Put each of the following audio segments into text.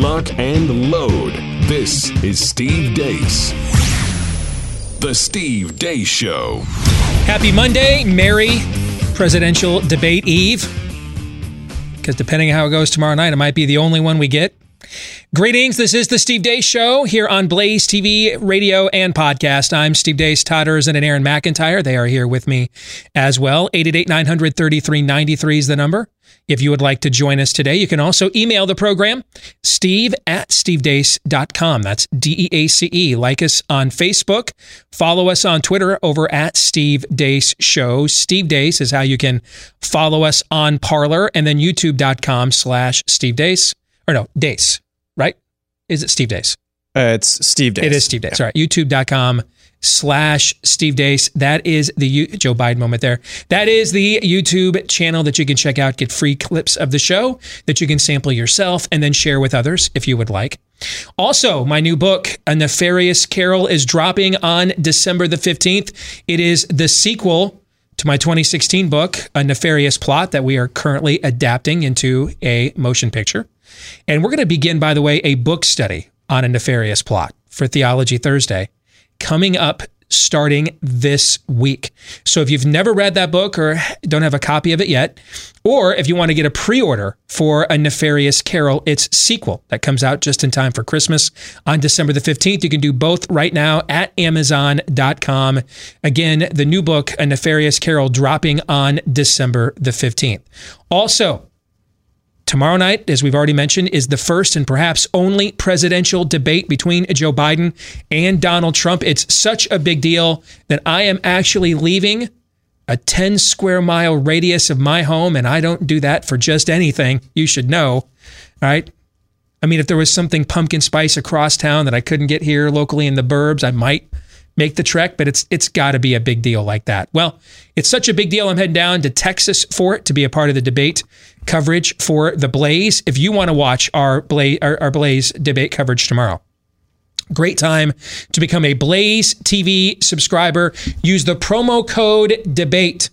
Lock and load. This is Steve Deace. The Steve Deace Show. Happy Monday, Merry Presidential Debate Eve. Because depending on how it goes tomorrow night, it might be the only one we get. Greetings. This is the Steve Deace Show here on Blaze TV, radio, and podcast. I'm Steve Deace, Todd Erzen, and Aaron McIntyre. They are here with me as well. 888 900 3393 is the number. If you would like to join us today, you can also email the program, steve at stevedeace.com. That's D E A C E. Like us on Facebook. Follow us on Twitter over at Steve Deace Show. Steve Deace is how you can follow us on Parler and then youtube.com slash Steve Dace. Or no, Deace, right? Is it Steve Dace? Uh, it's Steve Dace. It is Steve Deace. All right. YouTube.com slash Steve Dace. That is the U- Joe Biden moment there. That is the YouTube channel that you can check out, get free clips of the show that you can sample yourself and then share with others if you would like. Also, my new book, A Nefarious Carol, is dropping on December the 15th. It is the sequel to my 2016 book, A Nefarious Plot, that we are currently adapting into a motion picture. And we're going to begin, by the way, a book study on a nefarious plot for Theology Thursday coming up starting this week. So if you've never read that book or don't have a copy of it yet, or if you want to get a pre-order for A Nefarious Carol, its sequel that comes out just in time for Christmas on December the 15th, you can do both right now at amazon.com. Again, the new book A Nefarious Carol dropping on December the 15th. Also, Tomorrow night, as we've already mentioned, is the first and perhaps only presidential debate between Joe Biden and Donald Trump. It's such a big deal that I am actually leaving a 10 square mile radius of my home, and I don't do that for just anything. You should know, right? I mean, if there was something pumpkin spice across town that I couldn't get here locally in the burbs, I might make the trek, but it's it's got to be a big deal like that. Well, it's such a big deal. I'm heading down to Texas for it to be a part of the debate coverage for the Blaze. If you want to watch our Blaze our, our Blaze debate coverage tomorrow. Great time to become a Blaze TV subscriber. Use the promo code debate.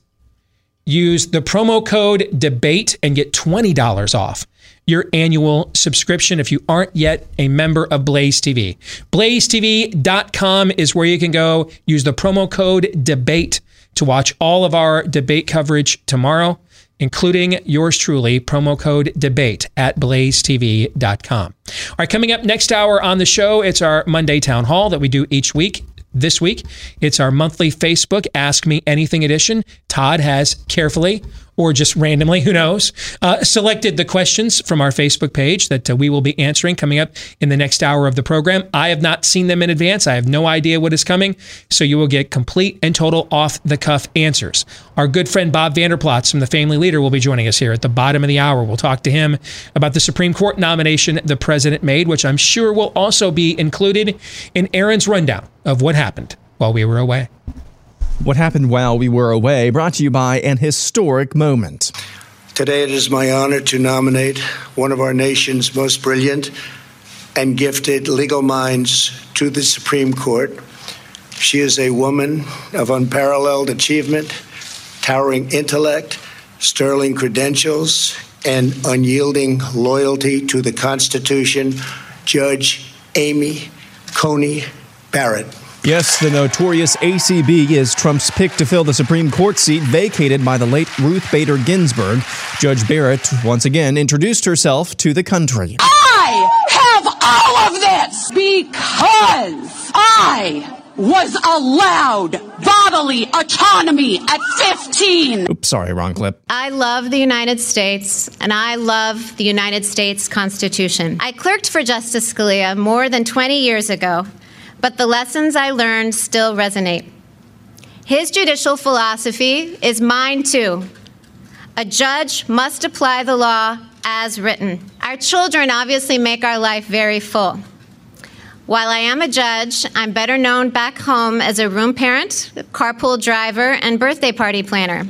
Use the promo code debate and get $20 off your annual subscription if you aren't yet a member of Blaze TV. BlazeTV.com is where you can go. Use the promo code DEBATE to watch all of our debate coverage tomorrow, including yours truly, promo code DEBATE at blazetv.com. All right, coming up next hour on the show, it's our Monday Town Hall that we do each week. This week, it's our monthly Facebook Ask Me Anything edition. Todd has carefully or just randomly, who knows, uh, selected the questions from our Facebook page that uh, we will be answering coming up in the next hour of the program. I have not seen them in advance. I have no idea what is coming. So you will get complete and total off the cuff answers. Our good friend Bob Vander Plaats from the Family Leader will be joining us here at the bottom of the hour. We'll talk to him about the Supreme Court nomination the president made, which I'm sure will also be included in Aaron's rundown of what happened while we were away. What happened while we were away brought to you by an historic moment. Today it is my honor to nominate one of our nation's most brilliant and gifted legal minds to the Supreme Court. She is a woman of unparalleled achievement, towering intellect, sterling credentials, and unyielding loyalty to the Constitution, Judge Amy Coney Barrett. Yes, the notorious ACB is Trump's pick to fill the Supreme Court seat vacated by the late Ruth Bader Ginsburg. Judge Barrett once again introduced herself to the country. I have all of this because I was allowed bodily autonomy at 15. Oops, sorry, wrong clip. I love the United States and I love the United States Constitution. I clerked for Justice Scalia more than 20 years ago, but the lessons I learned still resonate. His judicial philosophy is mine too. A judge must apply the law as written. Our children obviously make our life very full. While I am a judge, I'm better known back home as a room parent, carpool driver, and birthday party planner.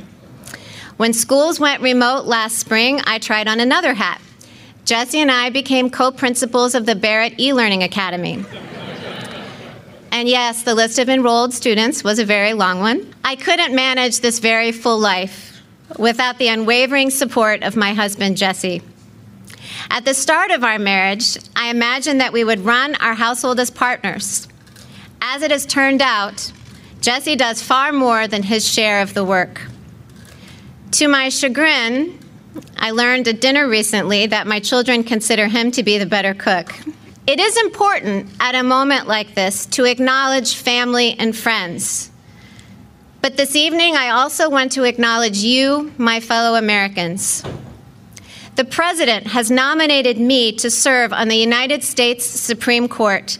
When schools went remote last spring, I tried on another hat. Jesse and I became co principals of the Barrett e Learning Academy. And yes, the list of enrolled students was a very long one. I couldn't manage this very full life without the unwavering support of my husband, Jesse. At the start of our marriage, I imagined that we would run our household as partners. As it has turned out, Jesse does far more than his share of the work. To my chagrin, I learned at dinner recently that my children consider him to be the better cook. It is important at a moment like this to acknowledge family and friends. But this evening, I also want to acknowledge you, my fellow Americans. The President has nominated me to serve on the United States Supreme Court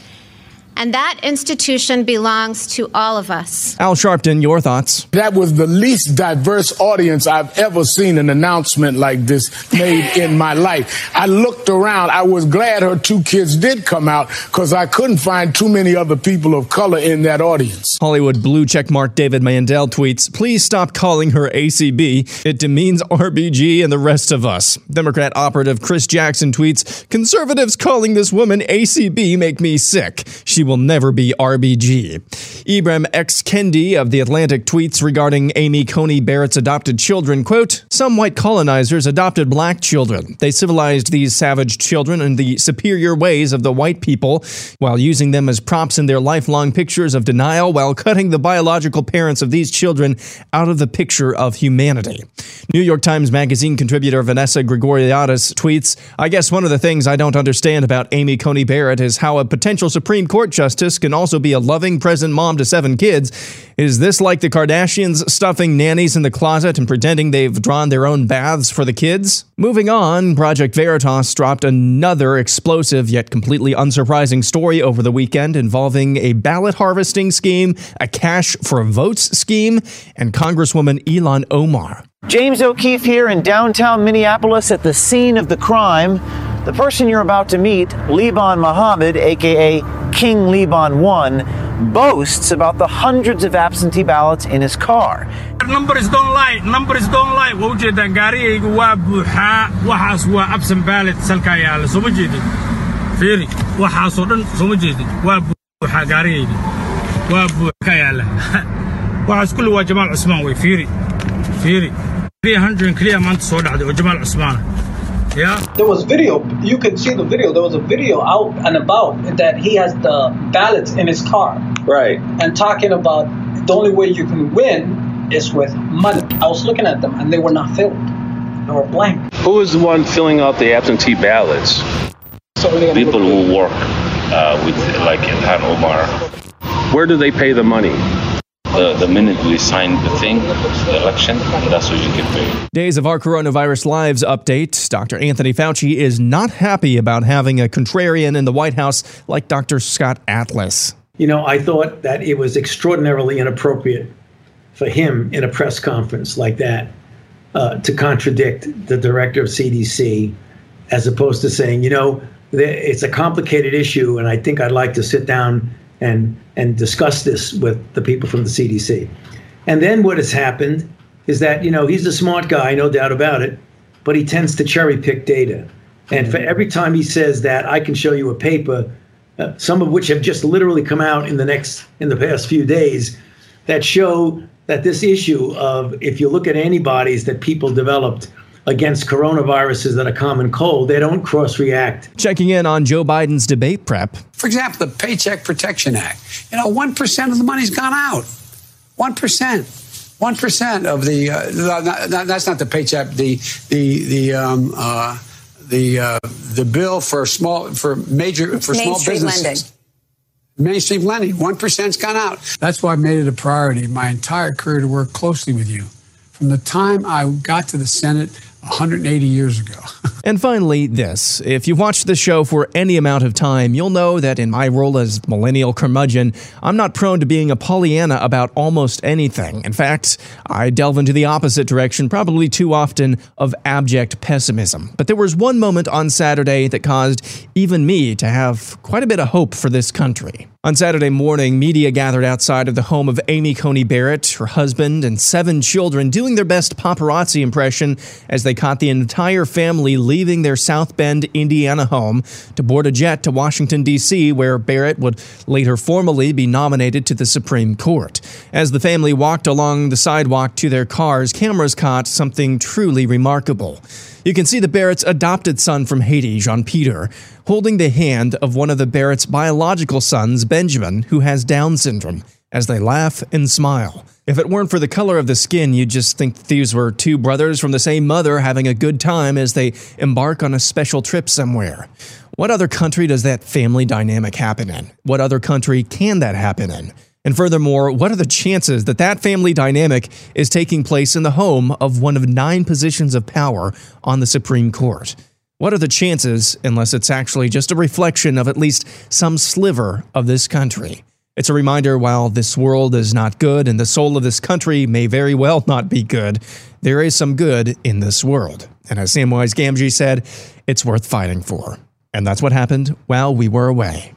and that institution belongs to all of us. Al Sharpton, your thoughts? That was the least diverse audience I've ever seen an announcement like this made in my life. I looked around. I was glad her two kids did come out because I couldn't find too many other people of color in that audience. Hollywood blue checkmark David Mandel tweets, please stop calling her ACB. It demeans RBG and the rest of us. Democrat operative Chris Jackson tweets, conservatives calling this woman ACB make me sick. She will never be RBG. Ibram X. Kendi of The Atlantic tweets regarding Amy Coney Barrett's adopted children, quote, Some white colonizers adopted black children. They civilized these savage children in the superior ways of the white people while using them as props in their lifelong pictures of denial while cutting the biological parents of these children out of the picture of humanity. New York Times Magazine contributor Vanessa Grigoriadis tweets, I guess one of the things I don't understand about Amy Coney Barrett is how a potential Supreme Court justice can also be a loving, present mom to seven kids. Is this like the Kardashians stuffing nannies in the closet and pretending they've drawn their own baths for the kids? Moving on, Project Veritas dropped another explosive yet completely unsurprising story over the weekend involving a ballot harvesting scheme, a cash for votes scheme, and Congresswoman Ilhan Omar. James O'Keefe here in downtown Minneapolis at the scene of the crime. The person you're about to meet, Liban Mohammed, aka King Liban 1, boasts about the hundreds of absentee ballots in his car. Numbers don't lie, numbers don't lie. Waa ujeedaan gaarigaygu waa buuxaa, waxaas absent ballot salkaa yaalla, soo ma jeedin? Fiiri, waxaasoo dhan soo ma jeedin? Waa buuxaa gaarigayga, waa buuxa yaalla. Waxaas kulli waa Jamaal Cusmaan wey, fiiri, fiiri. 300 clear maanta soo dhacday oo. Yeah. There was video. You can see the video. There was a video out and about that he has the ballots in his car. Right. And talking about the only way you can win is with money. I was looking at them and they were not filled. They were blank. Who is the one filling out the absentee ballots? People who work uh, with, like Ilhan Omar. Where do they pay the money? The, the minute we sign the thing, the election, that's what you get paid. Days of our coronavirus lives update. Dr. Anthony Fauci is not happy about having a contrarian in the White House like Dr. Scott Atlas. You know, I thought that it was extraordinarily inappropriate for him in a press conference like that uh, to contradict the director of CDC, as opposed to saying, you know, it's a complicated issue, and I think I'd like to sit down and and discuss this with the people from the CDC. And then what has happened is that you know he's a smart guy, no doubt about it, but he tends to cherry pick data. And for every time he says that, I can show you a paper, uh, some of which have just literally come out in the next in the past few days, that show that this issue of if you look at antibodies that people developed against coronaviruses that are common cold, they don't cross react. Checking in on Joe Biden's debate prep. For example, the Paycheck Protection Act. You know, 1% of the money's gone out. 1%. 1% of the, uh, that's not the paycheck, the, the, the, um, uh, the, uh, the bill for small, for major, for small businesses. Lending. Mainstream lending, 1%'s gone out. That's why I made it a priority my entire career to work closely with you. From the time I got to the Senate, 180 years ago. And finally, this. If you've watched the show for any amount of time, you'll know that in my role as millennial curmudgeon, I'm not prone to being a Pollyanna about almost anything. In fact, I delve into the opposite direction probably too often of abject pessimism. But there was one moment on Saturday that caused even me to have quite a bit of hope for this country. On Saturday morning, media gathered outside of the home of Amy Coney Barrett, her husband, and seven children doing their best paparazzi impression as they caught the entire family leaving their South Bend, Indiana home to board a jet to Washington, D.C., where Barrett would later formally be nominated to the Supreme Court. As the family walked along the sidewalk to their cars, cameras caught something truly remarkable. You can see the Barrett's adopted son from Haiti, Jean Peter, holding the hand of one of the Barrett's biological sons, Benjamin, who has Down syndrome, as they laugh and smile. If it weren't for the color of the skin, you'd just think these were two brothers from the same mother having a good time as they embark on a special trip somewhere. What other country does that family dynamic happen in? What other country can that happen in? And furthermore, what are the chances that that family dynamic is taking place in the home of one of nine positions of power on the Supreme Court? What are the chances, unless it's actually just a reflection of at least some sliver of this country? It's a reminder while this world is not good and the soul of this country may very well not be good, there is some good in this world. And as Samwise Gamgee said, it's worth fighting for. And that's what happened while we were away.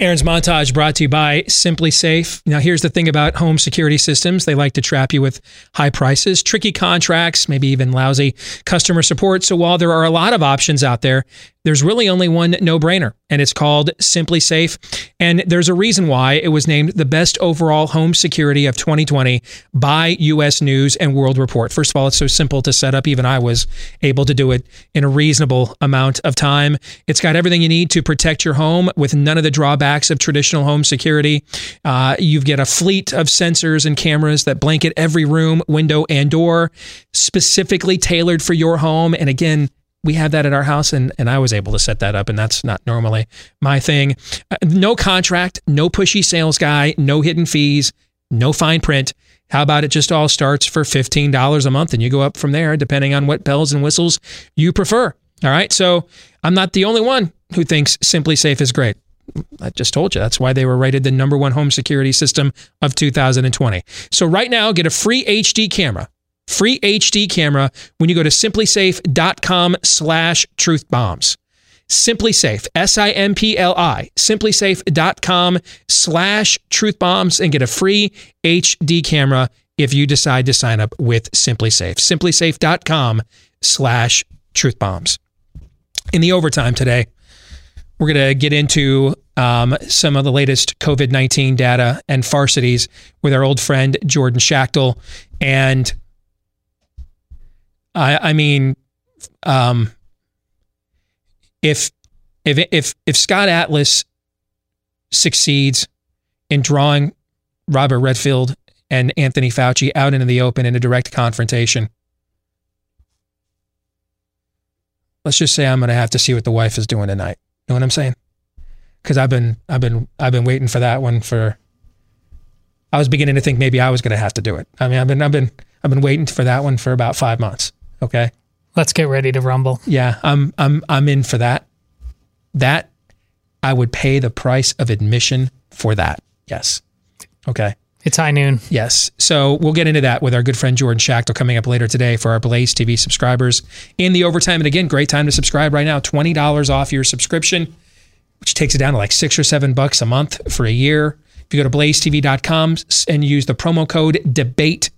Aaron's montage brought to you by SimpliSafe. Now, here's the thing about home security systems they like to trap you with high prices, tricky contracts, maybe even lousy customer support. So, while there are a lot of options out there, there's really only one no brainer, and it's called SimpliSafe. And there's a reason why it was named the best overall home security of 2020 by US News and World Report. First of all, it's so simple to set up. Even I was able to do it in a reasonable amount of time. It's got everything you need to protect your home with none of the drawbacks of traditional home security. Uh, you've got a fleet of sensors and cameras that blanket every room, window, and door, specifically tailored for your home. And again, we have that at our house and, and I was able to set that up and that's not normally my thing. Uh, no contract, no pushy sales guy, no hidden fees, no fine print. How about it just all starts for $15 a month and you go up from there depending on what bells and whistles you prefer. All right? So, I'm not the only one who thinks SimpliSafe is great. I just told you that's why they were rated the number 1 home security system of 2020. So right now get a free HD camera free HD camera when you go to simplisafe.com slash truthbombs. SimpliSafe, S-I-M-P-L-I, simplisafe.com slash truthbombs and get a free HD camera if you decide to sign up with SimpliSafe. SimpliSafe.com slash truthbombs. In the overtime today, we're going to get into um, some of the latest COVID 19 data and farcities with our old friend Jordan Schachtel. And I, I mean, um, if if if if Scott Atlas succeeds in drawing Robert Redfield and Anthony Fauci out into the open in a direct confrontation, let's just say I'm going to have to see what the wife is doing tonight. You know what I'm saying? Because I've been I've been I've been waiting for that one for. I was beginning to think maybe I was going to have to do it. I mean, I've been I've been I've been waiting for that one for about five months. Okay. Let's get ready to rumble. Yeah, I'm I'm I'm in for that. That I would pay the price of admission for that. Yes. Okay. It's high noon. Yes. So we'll get into that with our good friend Jordan Schachtel coming up later today for our Blaze TV subscribers in the overtime. And again, great time to subscribe right now. $20 off your subscription, which takes it down to like six or seven bucks a month for a year. If you go to blazetv.com and use the promo code DEBATE,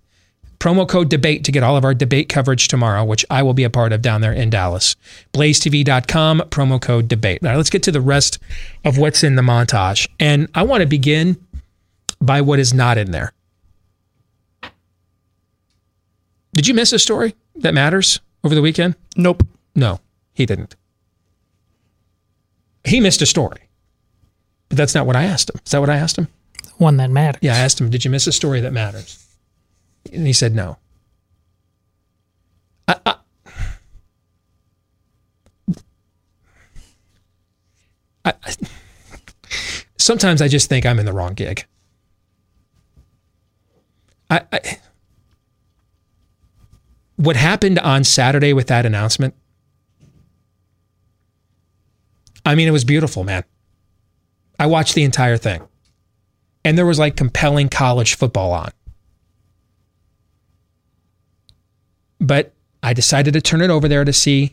Promo code debate to get all of our debate coverage tomorrow, which I will be a part of down there in Dallas. BlazeTV.com, promo code debate. Now let's get to the rest of what's in the montage. And I want to begin by what is not in there. Did you miss a story that matters over the weekend? Nope. No, he didn't. He missed a story. But that's not what I asked him. Is that what I asked him? One that matters. Yeah, I asked him, Did you miss a story that matters? And he said no. I, I, I, sometimes I just think I'm in the wrong gig. I, what happened on Saturday with that announcement, I mean, it was beautiful, man. I watched the entire thing. And there was like compelling college football on. But I decided to turn it over there to see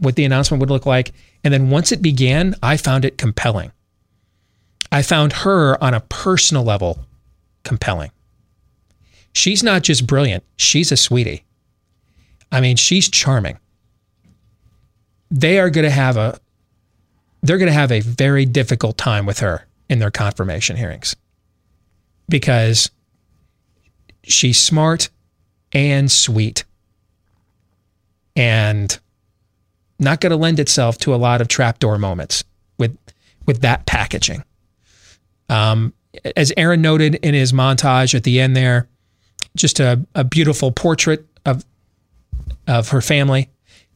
what the announcement would look like. And then once it began, I found it compelling. I found her on a personal level compelling. She's not just brilliant, she's a sweetie. I mean, she's charming. They are going to have a they're going to have a very difficult time with her in their confirmation hearings because she's smart and sweet and not going to lend itself to a lot of trapdoor moments with with that packaging. Um, as Aaron noted in his montage at the end there, just a, a beautiful portrait of of her family.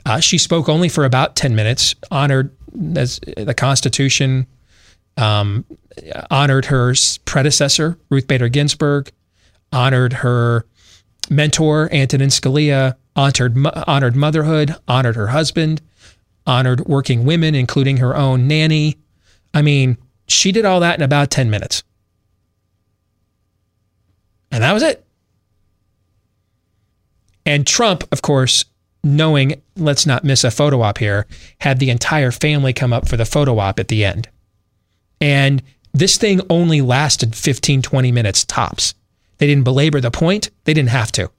Uh, she spoke only for about ten minutes, honored as the Constitution, um, honored her predecessor Ruth Bader Ginsburg, honored her mentor Antonin Scalia, honored honored motherhood, honored her husband, honored working women, including her own nanny. I mean, she did all that in about 10 minutes. And that was it. And Trump, of course, knowing let's not miss a photo op here, had the entire family come up for the photo op at the end. And this thing only lasted 15, 20 minutes tops. They didn't belabor the point. They didn't have to.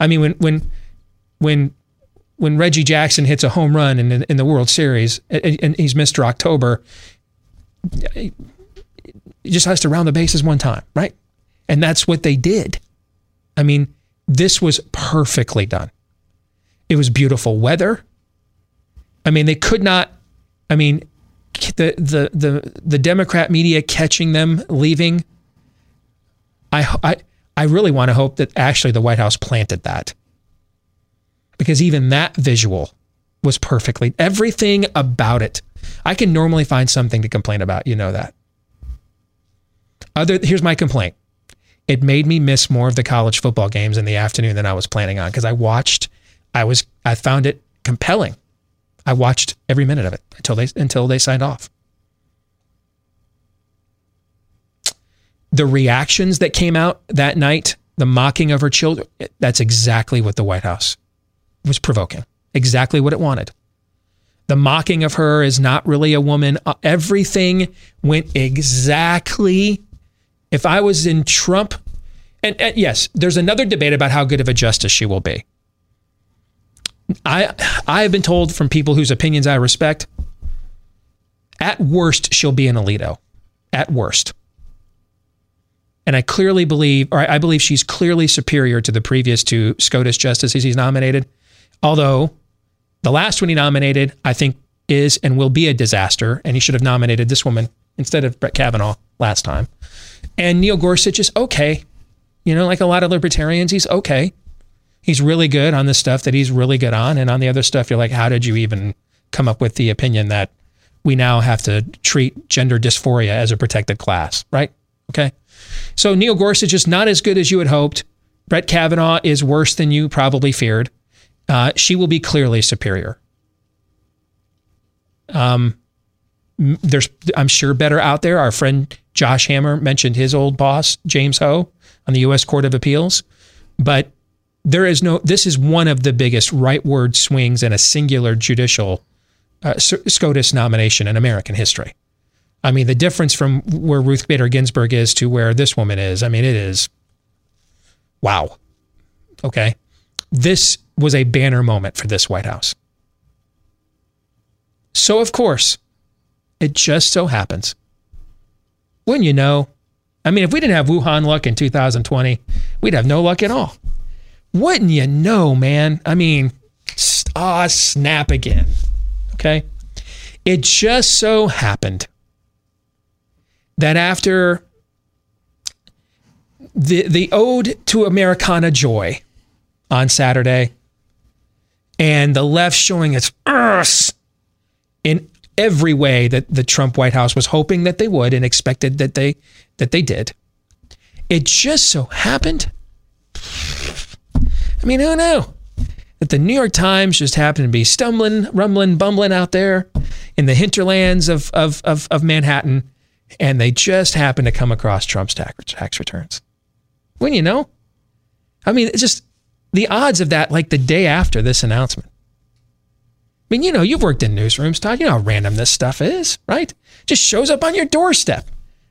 I mean, when when when when Reggie Jackson hits a home run in in the World Series and he's Mr. October, he just has to round the bases one time, right? And that's what they did. I mean, this was perfectly done. It was beautiful weather. I mean, they could not. I mean, the the the the Democrat media catching them leaving. I I I really want to hope that actually the White House planted that. Because even that visual was perfectly everything about it. I can normally find something to complain about, you know that. Other here's my complaint. It made me miss more of the college football games in the afternoon than I was planning on because I watched I was I found it compelling. I watched every minute of it until they until they signed off. The reactions that came out that night, the mocking of her children, that's exactly what the White House was provoking. Exactly what it wanted. The mocking of her is not really a woman. Uh, everything went exactly. If I was in Trump, and, and yes, there's another debate about how good of a justice she will be. I I have been told from people whose opinions I respect. At worst, she'll be an Alito. At worst. And I clearly believe, or I believe she's clearly superior to the previous two SCOTUS justices he's nominated. Although the last one he nominated, I think, is and will be a disaster. And he should have nominated this woman instead of Brett Kavanaugh last time. And Neil Gorsuch is okay. You know, like a lot of libertarians, he's okay. He's really good on the stuff that he's really good on. And on the other stuff, you're like, how did you even come up with the opinion that we now have to treat gender dysphoria as a protected class, right? Okay. So Neil Gorsuch is not as good as you had hoped. Brett Kavanaugh is worse than you probably feared. Uh, she will be clearly superior. Um, there's, I'm sure, better out there. Our friend Josh Hammer mentioned his old boss, James Ho, on the U.S. Court of Appeals. But there is no, this is one of the biggest rightward swings in a singular judicial uh, SCOTUS nomination in American history. I mean, the difference from where Ruth Bader Ginsburg is to where this woman is, I mean, it is wow. Okay. This was a banner moment for this White House. So, of course, it just so happens. Wouldn't you know? I mean, if we didn't have Wuhan luck in 2020, we'd have no luck at all. Wouldn't you know, man? I mean, ah, snap again. Okay. It just so happened that after the the ode to Americana joy on Saturday, and the left showing its arse in every way that the Trump White House was hoping that they would and expected that they that they did. It just so happened I mean, who knew that the New York Times just happened to be stumbling, rumbling, bumbling out there in the hinterlands of of of, of Manhattan, and they just happened to come across Trump's tax, returns. When you know, I mean, it's just the odds of that, like the day after this announcement. I mean, you know, you've worked in newsrooms, Todd. You know how random this stuff is, right? Just shows up on your doorstep,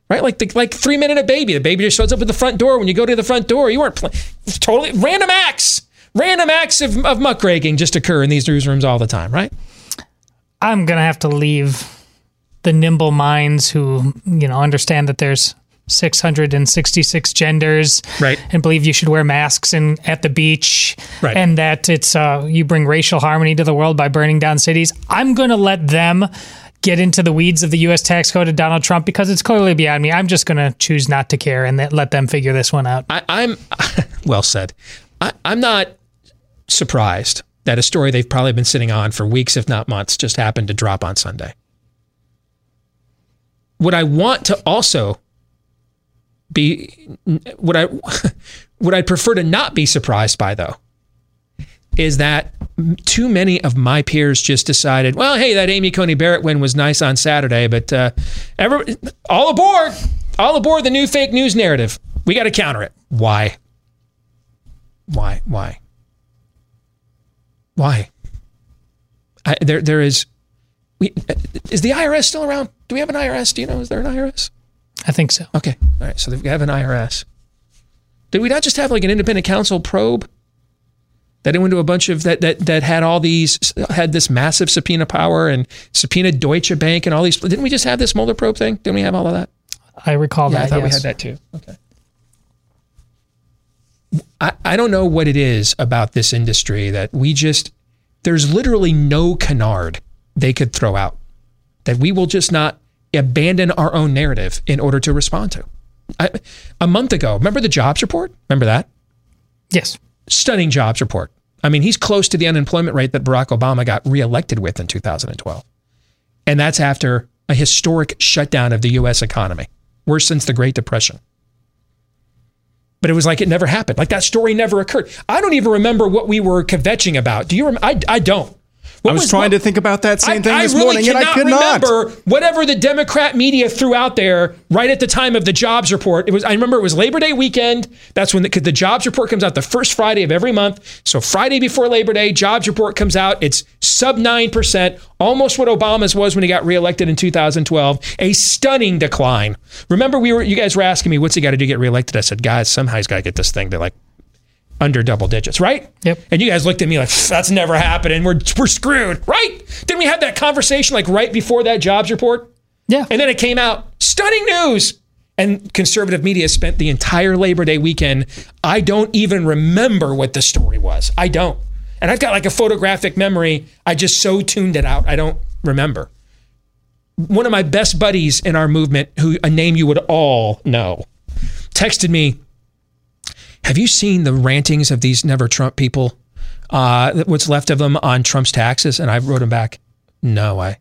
right? Like the like three minute a baby. The baby just shows up at the front door when you go to the front door. You weren't pl- totally random acts. Random acts of, of muckraking just occur in these newsrooms all the time, right? I'm gonna have to leave the nimble minds who you know understand that there's 666 genders right and believe you should wear masks in at the beach Right. and that it's uh, you bring racial harmony to the world by burning down cities i'm going to let them get into the weeds of the us tax code of donald trump because it's clearly beyond me i'm just going to choose not to care and let- let them figure this one out I, I'm well said. I, I'm not surprised that a story they've probably been sitting on for weeks, if not months, just happened to drop on Sunday. What I want to also be, what I, what I'd prefer to not be surprised by though, is that too many of my peers just decided, well, hey, that Amy Coney Barrett win was nice on Saturday, but uh, every, all aboard, all aboard the new fake news narrative. We got to counter it. Why? Why? Why? Why? I, there, there is. We, is the IRS still around? Do we have an IRS? Do you know? Is there an IRS? i think so Okay. All right. So we have an IRS. Did we not just have like an independent counsel probe that went into a bunch of that that that had all these had this massive subpoena power and subpoena Deutsche Bank and all these? Didn't we just have this Mueller probe thing? Didn't we have all of that? i recall Yeah, that I thought we had that too. Okay. I, I don't know what it is about this industry that we just there's literally no canard they could throw out that we will just not abandon our own narrative in order to respond to. I, a month ago, remember the jobs report? Remember that? Yes. Stunning jobs report. I mean, he's close to the unemployment rate that Barack Obama got reelected with in 2012. And that's after a historic shutdown of the US economy, worse since the Great Depression. But it was like it never happened. Like that story never occurred. I don't even remember what we were kvetching about. Do you remember? I, I don't. What I was, trying to think about that same I, thing I this really morning, and I could not. remember whatever the Democrat media threw out there right at the time of the jobs report. It was I remember it was Labor Day weekend. That's when the, the jobs report comes out the first Friday of every month. So Friday before Labor Day, jobs report comes out. It's sub nine percent, almost what Obama's was when he got reelected in 2012. A stunning decline. Remember, we were you guys were asking me what's he got to do to get reelected. I said, guys, somehow he's got to get this thing to like under double digits, right? Yep. And you guys looked at me like that's never happening. We're we're screwed, right? Didn't we have that conversation like right before that jobs report? Yeah. And then it came out, stunning news. And conservative media spent the entire Labor Day weekend. I don't even remember what the story was. I don't. And I've got like a photographic memory. I just so tuned it out. I don't remember. One of my best buddies in our movement, who a name you would all know, texted me have you seen the rantings of these never Trump people? Uh, what's left of them on Trump's taxes? And I wrote them back, no, I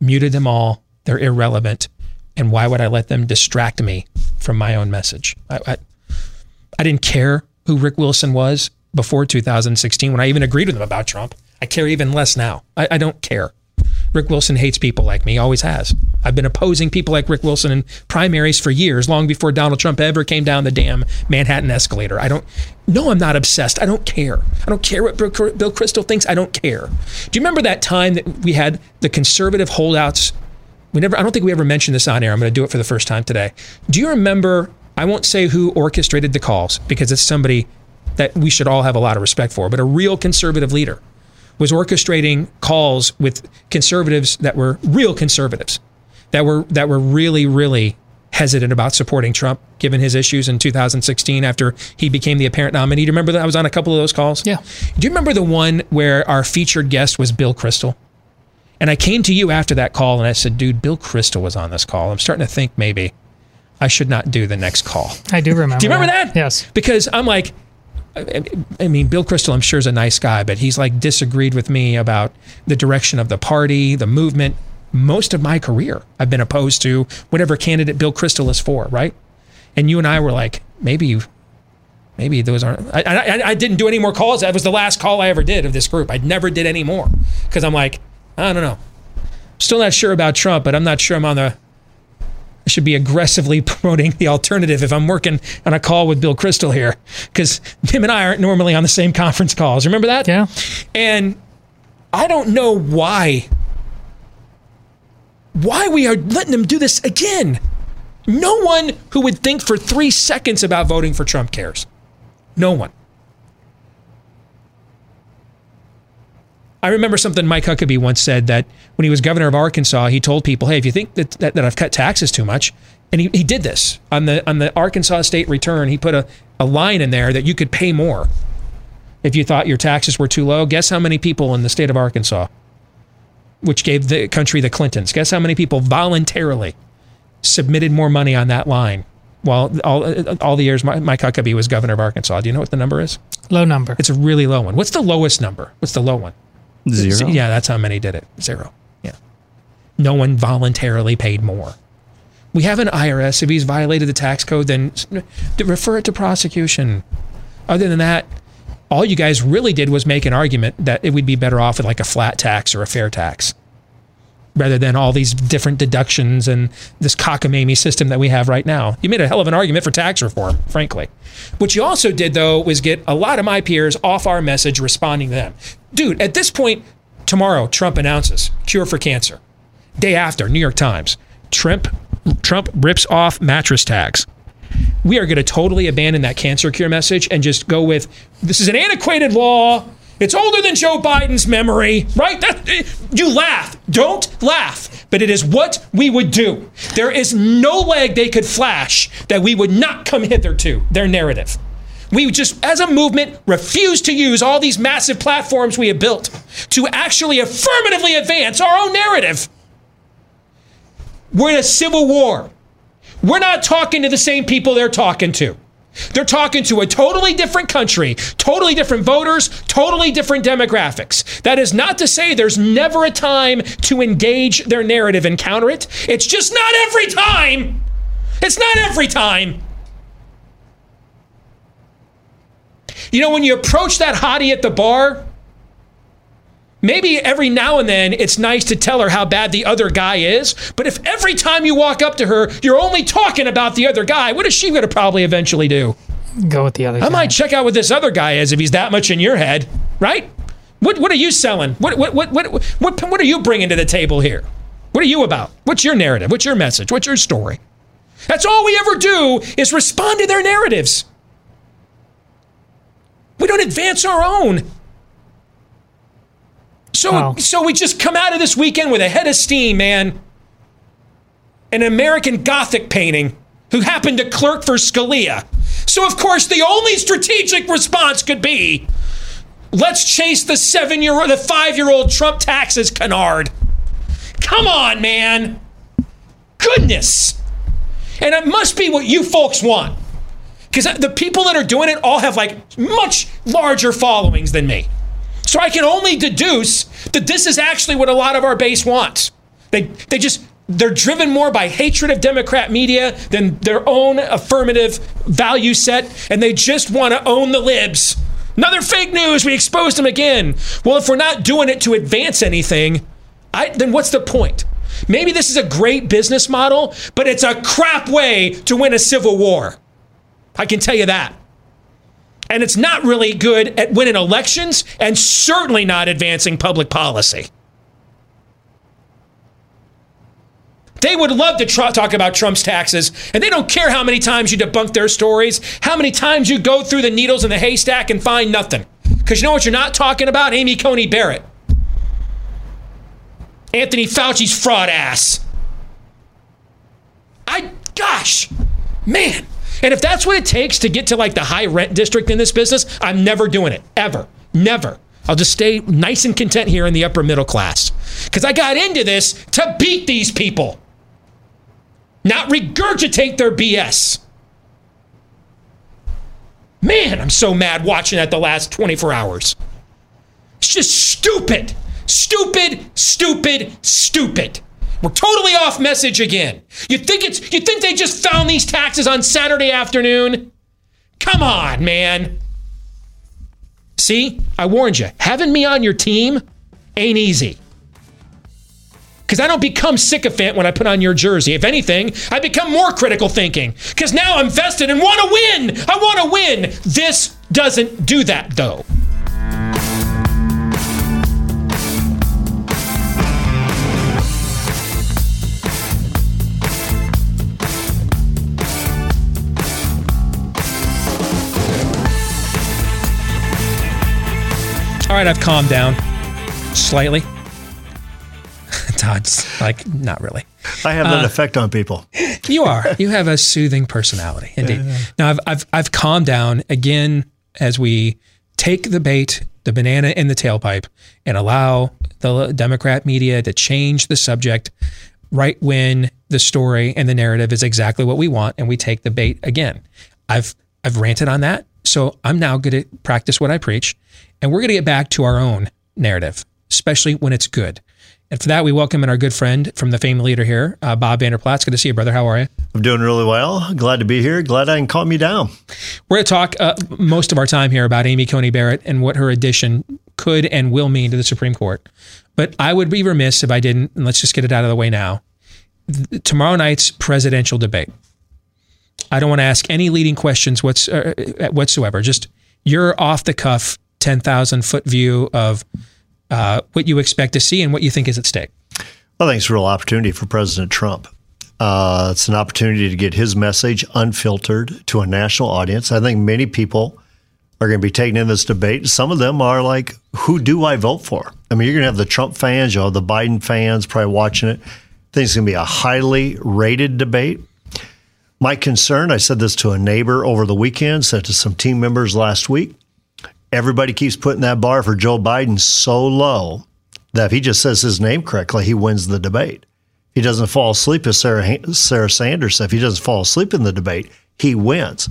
muted them all. They're irrelevant. And why would I let them distract me from my own message? I, I, I didn't care who Rick Wilson was before 2016 when I even agreed with him about Trump. I care even less now. I, I don't care. Rick Wilson hates people like me, always has. I've been opposing people like Rick Wilson in primaries for years, long before Donald Trump ever came down the damn Manhattan escalator. I don't, no, I'm not obsessed. I don't care. I don't care what Bill Kristol thinks. I don't care. Do you remember that time that we had the conservative holdouts? We never, I don't think we ever mentioned this on air. I'm going to do it for the first time today. Do you remember? I won't say who orchestrated the calls because it's somebody that we should all have a lot of respect for, but a real conservative leader was orchestrating calls with conservatives that were real conservatives that were that were really really hesitant about supporting Trump given his issues in 2016 after he became the apparent nominee. Do you remember that I was on a couple of those calls? Yeah. Do you remember the one where our featured guest was Bill Kristol? And I came to you after that call and I said, "Dude, Bill Kristol was on this call. I'm starting to think maybe I should not do the next call." I do remember. Do you remember that? Yes. Because I'm like, I mean, Bill Kristol, I'm sure is a nice guy, but he's like disagreed with me about the direction of the party, the movement. Most of my career, I've been opposed to whatever candidate Bill Kristol is for, right? And you and I were like, maybe, Maybe those aren't. I, I, I didn't do any more calls. That was the last call I ever did of this group. I never did any more because I'm like, I don't know. Still not sure about Trump, but I'm not sure I'm on the. I should be aggressively promoting the alternative if I'm working on a call with Bill Kristol here because him and I aren't normally on the same conference calls. Remember that? Yeah. And I don't know why. Why we are letting them do this again. No one who would think for three seconds about voting for Trump cares. No one. I remember something Mike Huckabee once said that when he was governor of Arkansas, he told people, "Hey, if you think that that, that I've cut taxes too much," and he, he did this on the on the Arkansas state return, he put a, a line in there that you could pay more if you thought your taxes were too low. Guess how many people in the state of Arkansas, which gave the country the Clintons, guess how many people voluntarily submitted more money on that line while all, all the years Mike Huckabee was governor of Arkansas. Do you know what the number is? Low number. It's a really low one. What's the lowest number? What's the low one? Zero. Yeah, that's how many did it. Zero. Yeah. No one voluntarily paid more. We have an IRS. If he's violated the tax code, then refer it to prosecution. Other than that, all you guys really did was make an argument that it would be better off with like a flat tax or a fair tax rather than all these different deductions and this cockamamie system that we have right now. You made a hell of an argument for tax reform, frankly. What you also did, though, was get a lot of my peers off our message responding to them. Dude, at this point, tomorrow, Trump announces cure for cancer. Day after, New York Times, Trump, Trump rips off mattress tags. We are going to totally abandon that cancer cure message and just go with this is an antiquated law it's older than Joe Biden's memory, right? That, eh, you laugh. Don't laugh. But it is what we would do. There is no leg they could flash that we would not come hither to, their narrative. We just, as a movement, refuse to use all these massive platforms we have built to actually affirmatively advance our own narrative. We're in a civil war. We're not talking to the same people they're talking to. They're talking to a totally different country, totally different voters, totally different demographics. That is not to say there's never a time to engage their narrative and counter it. It's just not every time. It's not every time. You know, when you approach that hottie at the bar, Maybe every now and then it's nice to tell her how bad the other guy is, but if every time you walk up to her, you're only talking about the other guy, what is she going to probably eventually do? Go with the other I guy. might check out what this other guy is if he's that much in your head, right? What, what are you selling? What, what, what, what, what, what are you bringing to the table here? What are you about? What's your narrative? What's your message? What's your story? That's all we ever do is respond to their narratives. We don't advance our own. So, Wow. so we just come out of this weekend with a head of steam, man. An American Gothic painting who happened to clerk for Scalia. So, of course, the only strategic response could be let's chase the seven year old, the five year old Trump taxes canard. Come on, man. Goodness. And it must be what you folks want. Because the people that are doing it all have like much larger followings than me. So I can only deduce that this is actually what a lot of our base wants. They they just they're driven more by hatred of Democrat media than their own affirmative value set, and they just want to own the libs. Another fake news. We exposed them again. Well, if we're not doing it to advance anything, I, then what's the point? Maybe this is a great business model, but it's a crap way to win a civil war. I can tell you that. And it's not really good at winning elections and certainly not advancing public policy. They would love to talk about Trump's taxes, and they don't care how many times you debunk their stories, how many times you go through the needles in the haystack and find nothing. Because you know what you're not talking about? Amy Coney Barrett. Anthony Fauci's fraud ass. I, gosh, man. And if that's what it takes to get to like the high rent district in this business, I'm never doing it. Ever. Never. I'll just stay nice and content here in the upper middle class. Because I got into this to beat these people, not regurgitate their BS. Man, I'm so mad watching that the last 24 hours. It's just stupid. Stupid, stupid, stupid. We're totally off message again. You think it's you think they just found these taxes on Saturday afternoon? Come on, man. See, I warned you. Having me on your team ain't easy. Because I don't become sycophant when I put on your jersey. If anything, I become more critical thinking. Because now I'm vested and want to win. I want to win. This doesn't do that, though. All right, I've calmed down slightly. Todd's like, not really. I have that Uh, effect on people. You are. You have a soothing personality, indeed. Now I've, I've I've calmed down again as we take the bait, the banana in the tailpipe, and allow the Democrat media to change the subject right when the story and the narrative is exactly what we want, and we take the bait again. I've I've ranted on that, so I'm now going to practice what I preach, and we're going to get back to our own narrative, especially when it's good. And for that, we welcome in our good friend from the family leader here, uh, Bob Vander Plaats. Good to see you, brother. How are you? I'm doing really well. Glad to be here. Glad I can calm you down. We're going to talk uh, most of our time here about Amy Coney Barrett and what her addition could and will mean to the Supreme Court. But I would be remiss if I didn't, and let's just get it out of the way now. Th- tomorrow night's presidential debate. I don't want to ask any leading questions what's, uh, whatsoever. Just your off the cuff, 10,000 foot view of uh, what you expect to see and what you think is at stake. I think it's a real opportunity for President Trump. Uh, it's an opportunity to get his message unfiltered to a national audience. I think many people are going to be taking in this debate. Some of them are like, who do I vote for? I mean, you're going to have the Trump fans, you know, the Biden fans probably watching it. I think it's going to be a highly rated debate. My concern, I said this to a neighbor over the weekend, said to some team members last week. Everybody keeps putting that bar for Joe Biden so low that if he just says his name correctly, he wins the debate. If he doesn't fall asleep, as Sarah, Sarah Sanders if he doesn't fall asleep in the debate, he wins.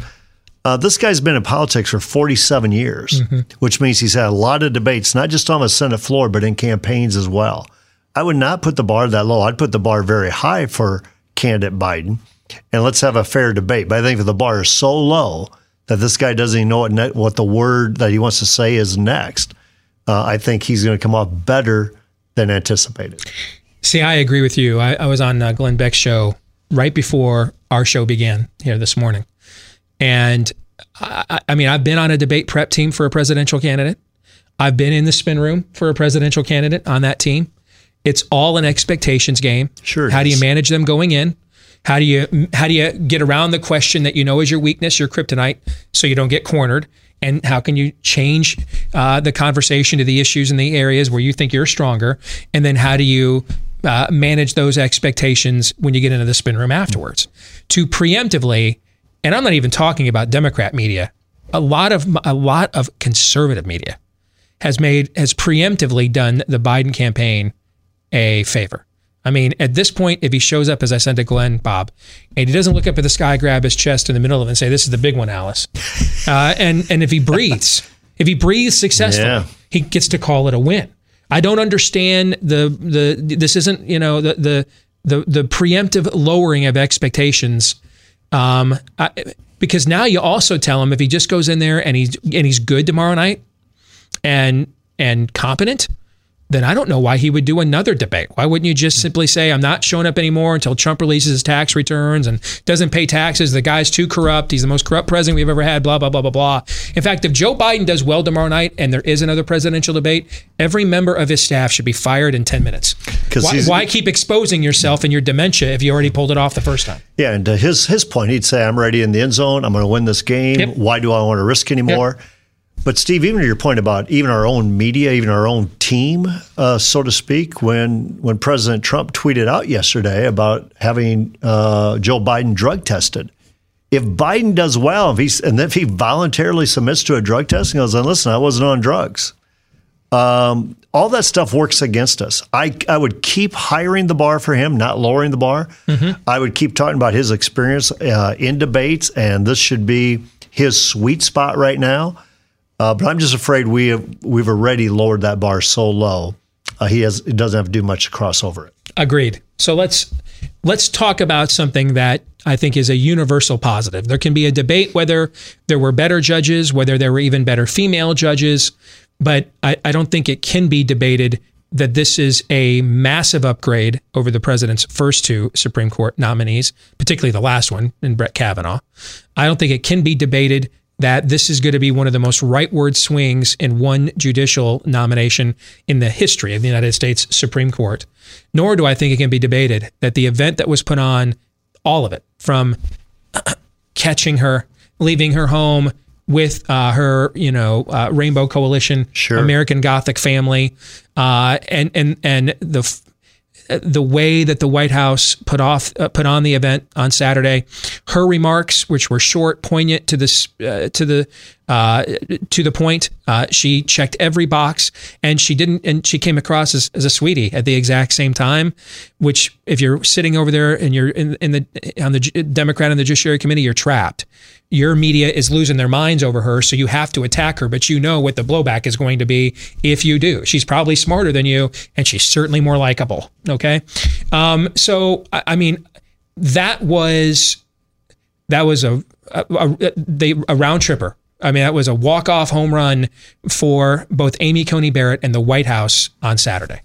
Uh, this guy's been in politics for 47 years, which means he's had a lot of debates, not just on the Senate floor, but in campaigns as well. I would not put the bar that low. I'd put the bar very high for candidate Biden, and let's have a fair debate. But I think if the bar is so low that this guy doesn't even know what, ne- what the word that he wants to say is next, uh, I think he's going to come off better than anticipated. See, I agree with you. I, I was on uh, Glenn Beck's show right before our show began here this morning. And I, I- mean, I've been on a debate prep team for a presidential candidate. I've been in the spin room for a presidential candidate on that team. It's all an expectations game. Sure. How do you manage them going in? How do you how do you get around the question that you know is your weakness, your kryptonite, so you don't get cornered? And how can you change uh, the conversation to the issues in the areas where you think you're stronger? And then how do you uh, manage those expectations when you get into the spin room afterwards? To preemptively, and I'm not even talking about Democrat media. A lot of a lot of conservative media has made has preemptively done the Biden campaign a favor. I mean, at this point, if he shows up as I sent to Glenn Bob, and he doesn't look up at the sky, grab his chest in the middle of it, and say, "This is the big one, Alice," uh, and and if he breathes, if he breathes successfully, Yeah. he gets to call it a win. I don't understand the the this isn't you know the the the, the preemptive lowering of expectations um, I, because now you also tell him if he just goes in there and he's and he's good tomorrow night and and competent, then I don't know why he would do another debate. Why wouldn't you just simply say, I'm not showing up anymore until Trump releases his tax returns and doesn't pay taxes? The guy's too corrupt. He's the most corrupt president we've ever had, blah, blah, blah, blah, blah. In fact, if Joe Biden does well tomorrow night and there is another presidential debate, every member of his staff should be fired in 10 minutes. Why, why keep exposing yourself and your dementia if you already pulled it off the first time? Yeah, and to his his point, he'd say, "I'm ready in the end zone. I'm going to win this game. Yep. Why do I want to risk anymore?" But Steve, even to your point about even our own media, even our own team, uh, so to speak, when when President Trump tweeted out yesterday about having uh, Joe Biden drug tested, if Biden does well, if he's and if he voluntarily submits to a drug test and goes, "Then listen, I wasn't on drugs," um, all that stuff works against us. I I would keep hiring the bar for him, not lowering the bar. I would keep talking about his experience uh, in debates, and this should be his sweet spot right now. Uh, but I'm just afraid we have, we've already lowered that bar so low. Uh, he has it doesn't have to do much to cross over it. Agreed. So let's let's talk about something that I think is a universal positive. There can be a debate whether there were better judges, whether there were even better female judges, but I, I don't think it can be debated that this is a massive upgrade over the president's first two Supreme Court nominees, particularly the last one in Brett Kavanaugh. I don't think it can be debated that this is going to be one of the most rightward swings in one judicial nomination in the history of the United States Supreme Court. Nor do I think it can be debated that the event that was put on, all of it, from catching her, leaving her home with uh, her, you know, uh, Rainbow Coalition, American Gothic family, uh, and and and the the way that the White House put off uh, put on the event on Saturday, her remarks, which were short, poignant to this uh, to the uh, to the point, uh, she checked every box, and she didn't, and she came across as, as, a sweetie at the exact same time. Which, if you're sitting over there and you're in, in the on the Democrat and the Judiciary Committee, you're trapped your media is losing their minds over her, so you have to attack her, but you know what the blowback is going to be if you do. She's probably smarter than you, and she's certainly more likable. Okay, um, so I, I, mean, that was that was a, a, a, they, a round tripper. I mean, that was a walk off home run for both Amy Coney Barrett and the White House on Saturday.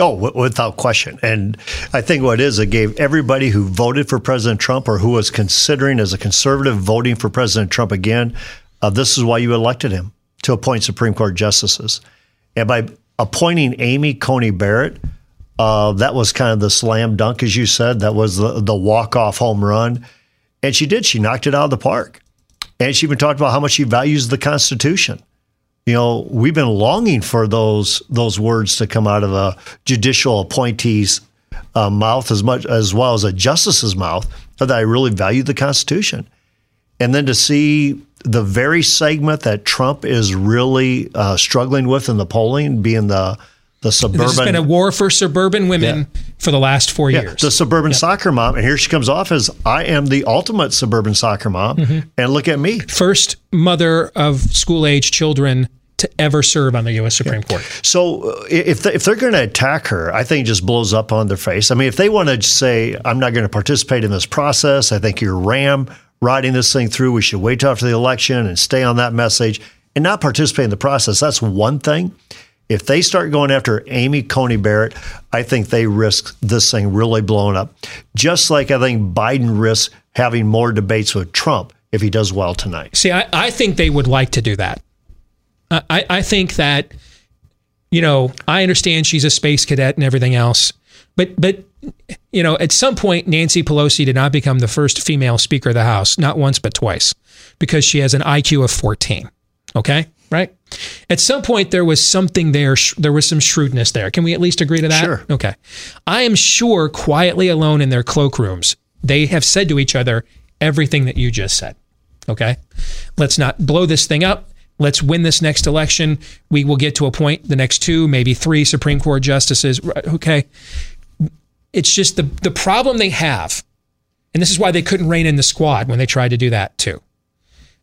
Oh, without question. And I think what it is, it gave everybody who voted for President Trump or who was considering as a conservative voting for President Trump again, uh, this is why you elected him to appoint Supreme Court justices. And by appointing Amy Coney Barrett, uh, that was kind of the slam dunk, as you said. That was the, the walk off home run. And she did. She knocked it out of the park. And she even talked about how much she values the Constitution you know, we've been longing for those those words to come out of a judicial appointee's uh, mouth as much as well as a justice's mouth that I really value the Constitution. And then to see the very segment that Trump is really uh, struggling with in the polling, being the the suburban. This has been a war for suburban women yeah. for the last four yeah, years. The suburban soccer mom, and here she comes off as I am the ultimate suburban soccer mom, mm-hmm. and look at me, first mother of school age children to ever serve on the U.S. Supreme Court. So uh, if if they're going to attack her, I think it just blows up on their face. I mean, if they want to say, "I'm not going to participate in this process," I think you're ram riding this thing through. We should wait till after the election and stay on that message and not participate in the process. That's one thing. If they start going after Amy Coney Barrett, I think they risk this thing really blowing up. Just like I think Biden risks having more debates with Trump if he does well tonight. See, I, I think they would like to do that. I, I think that, you know, I understand she's a space cadet and everything else, but but you know, at some point, Nancy Pelosi did not become the first female Speaker of the House, not once but twice, because she has an IQ of 14. Okay, right? At some point, there was something there. There was some shrewdness there. Can we at least agree to that? Sure. Okay. I am sure, quietly alone in their cloakrooms, they have said to each other everything that you just said. Okay. Let's not blow this thing up. Let's win this next election. We will get to appoint the next two, maybe three Supreme Court justices. Okay. It's just the, the problem they have, and this is why they couldn't rein in the squad when they tried to do that too.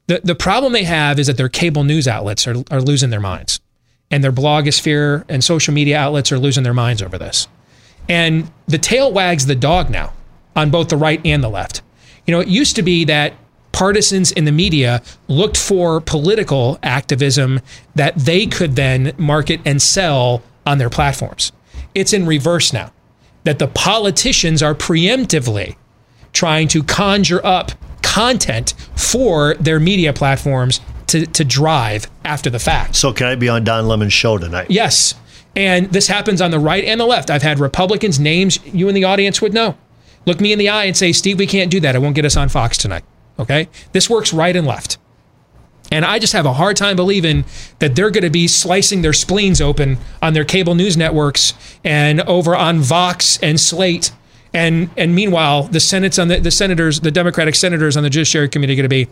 The, the problem they have is that their cable news outlets are, are losing their minds, and their blogosphere and social media outlets are losing their minds over this. And the tail wags the dog now on both the right and the left. You know, it used to be that partisans in the media looked for political activism that they could then market and sell on their platforms. It's in reverse now, that the politicians are preemptively trying to conjure up content for their media platforms to, to drive after the fact. So, can I be on Don Lemon's show tonight? Yes. And this happens on the right and the left. I've had Republicans' names you in the audience would know. Look me in the eye and say, Steve, we can't do that. It won't get us on Fox tonight. Okay? This works right and left. And I just have a hard time believing that they're going to be slicing their spleens open on their cable news networks and over on Vox and Slate. And and meanwhile, the Senate's on the, the senators, the Democratic senators on the Judiciary Committee are going to be,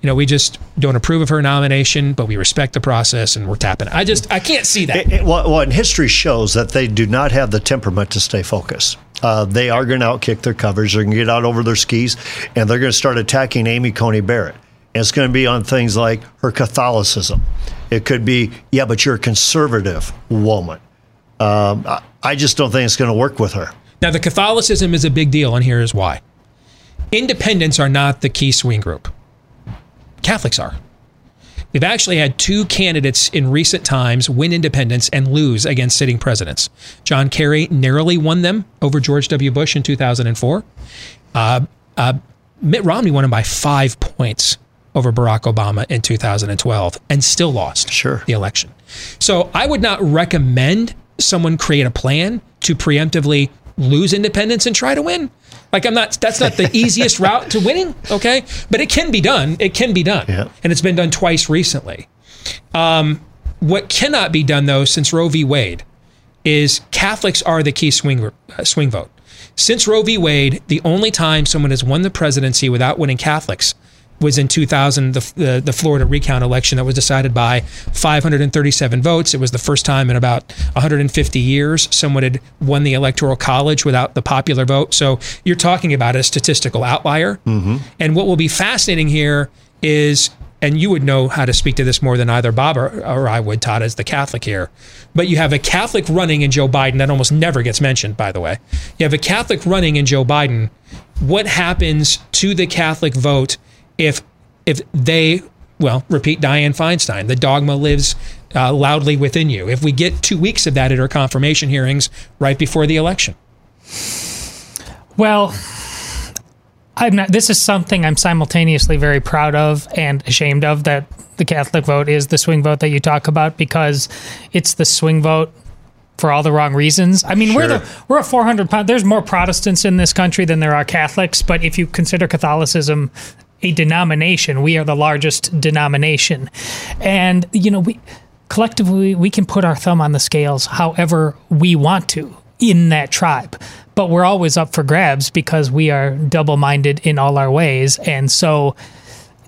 you know, we just don't approve of her nomination, but we respect the process and we're tapping. I just I can't see that. It, it, well, well, and history shows that they do not have the temperament to stay focused. Uh, they are going to outkick their covers. They're going to get out over their skis, and they're going to start attacking Amy Coney Barrett. And it's going to be on things like her Catholicism. It could be, yeah, but you're a conservative woman. Um, I, I just don't think it's going to work with her. Now, the Catholicism is a big deal, and here is why. Independents are not the key swing group. Catholics are. We've actually had two candidates in recent times win independents and lose against sitting presidents. John Kerry narrowly won them over George W. Bush in 2004. Uh, uh, Mitt Romney won him by five points over Barack Obama in 2012 and still lost sure. the election. So I would not recommend someone create a plan to preemptively lose independents and try to win. Like I'm not that's not the easiest route to winning, okay? But it can be done. It can be done. Yeah. And it's been done twice recently. Um, what cannot be done though since Roe v. Wade is Catholics are the key swing uh, swing vote. Since Roe v. Wade, the only time someone has won the presidency without winning Catholics was in 2000, the, the, the, Florida recount election that was decided by 537 votes. It was the first time in about 150 years someone had won the Electoral College without the popular vote. So you're talking about a statistical outlier. Mm-hmm. And what will be fascinating here is, and you would know how to speak to this more than either Bob or, or I would, Todd, as the Catholic here. But you have a Catholic running in Joe Biden that almost never gets mentioned, by the way. You have a Catholic running in Joe Biden. What happens to the Catholic vote? If if they well repeat Dianne Feinstein, the dogma lives uh, loudly within you. If we get two weeks of that at our confirmation hearings right before the election, well. I'm not. This is something I'm simultaneously very proud of and ashamed of that the Catholic vote is the swing vote that you talk about because it's the swing vote for all the wrong reasons. I mean, Sure. we're the we're a 400 pound. There's more Protestants in this country than there are Catholics, but if you consider Catholicism a denomination, we are the largest denomination, and you know we collectively we can put our thumb on the scales however we want to in that tribe. But we're always up for grabs because we are double minded in all our ways. And so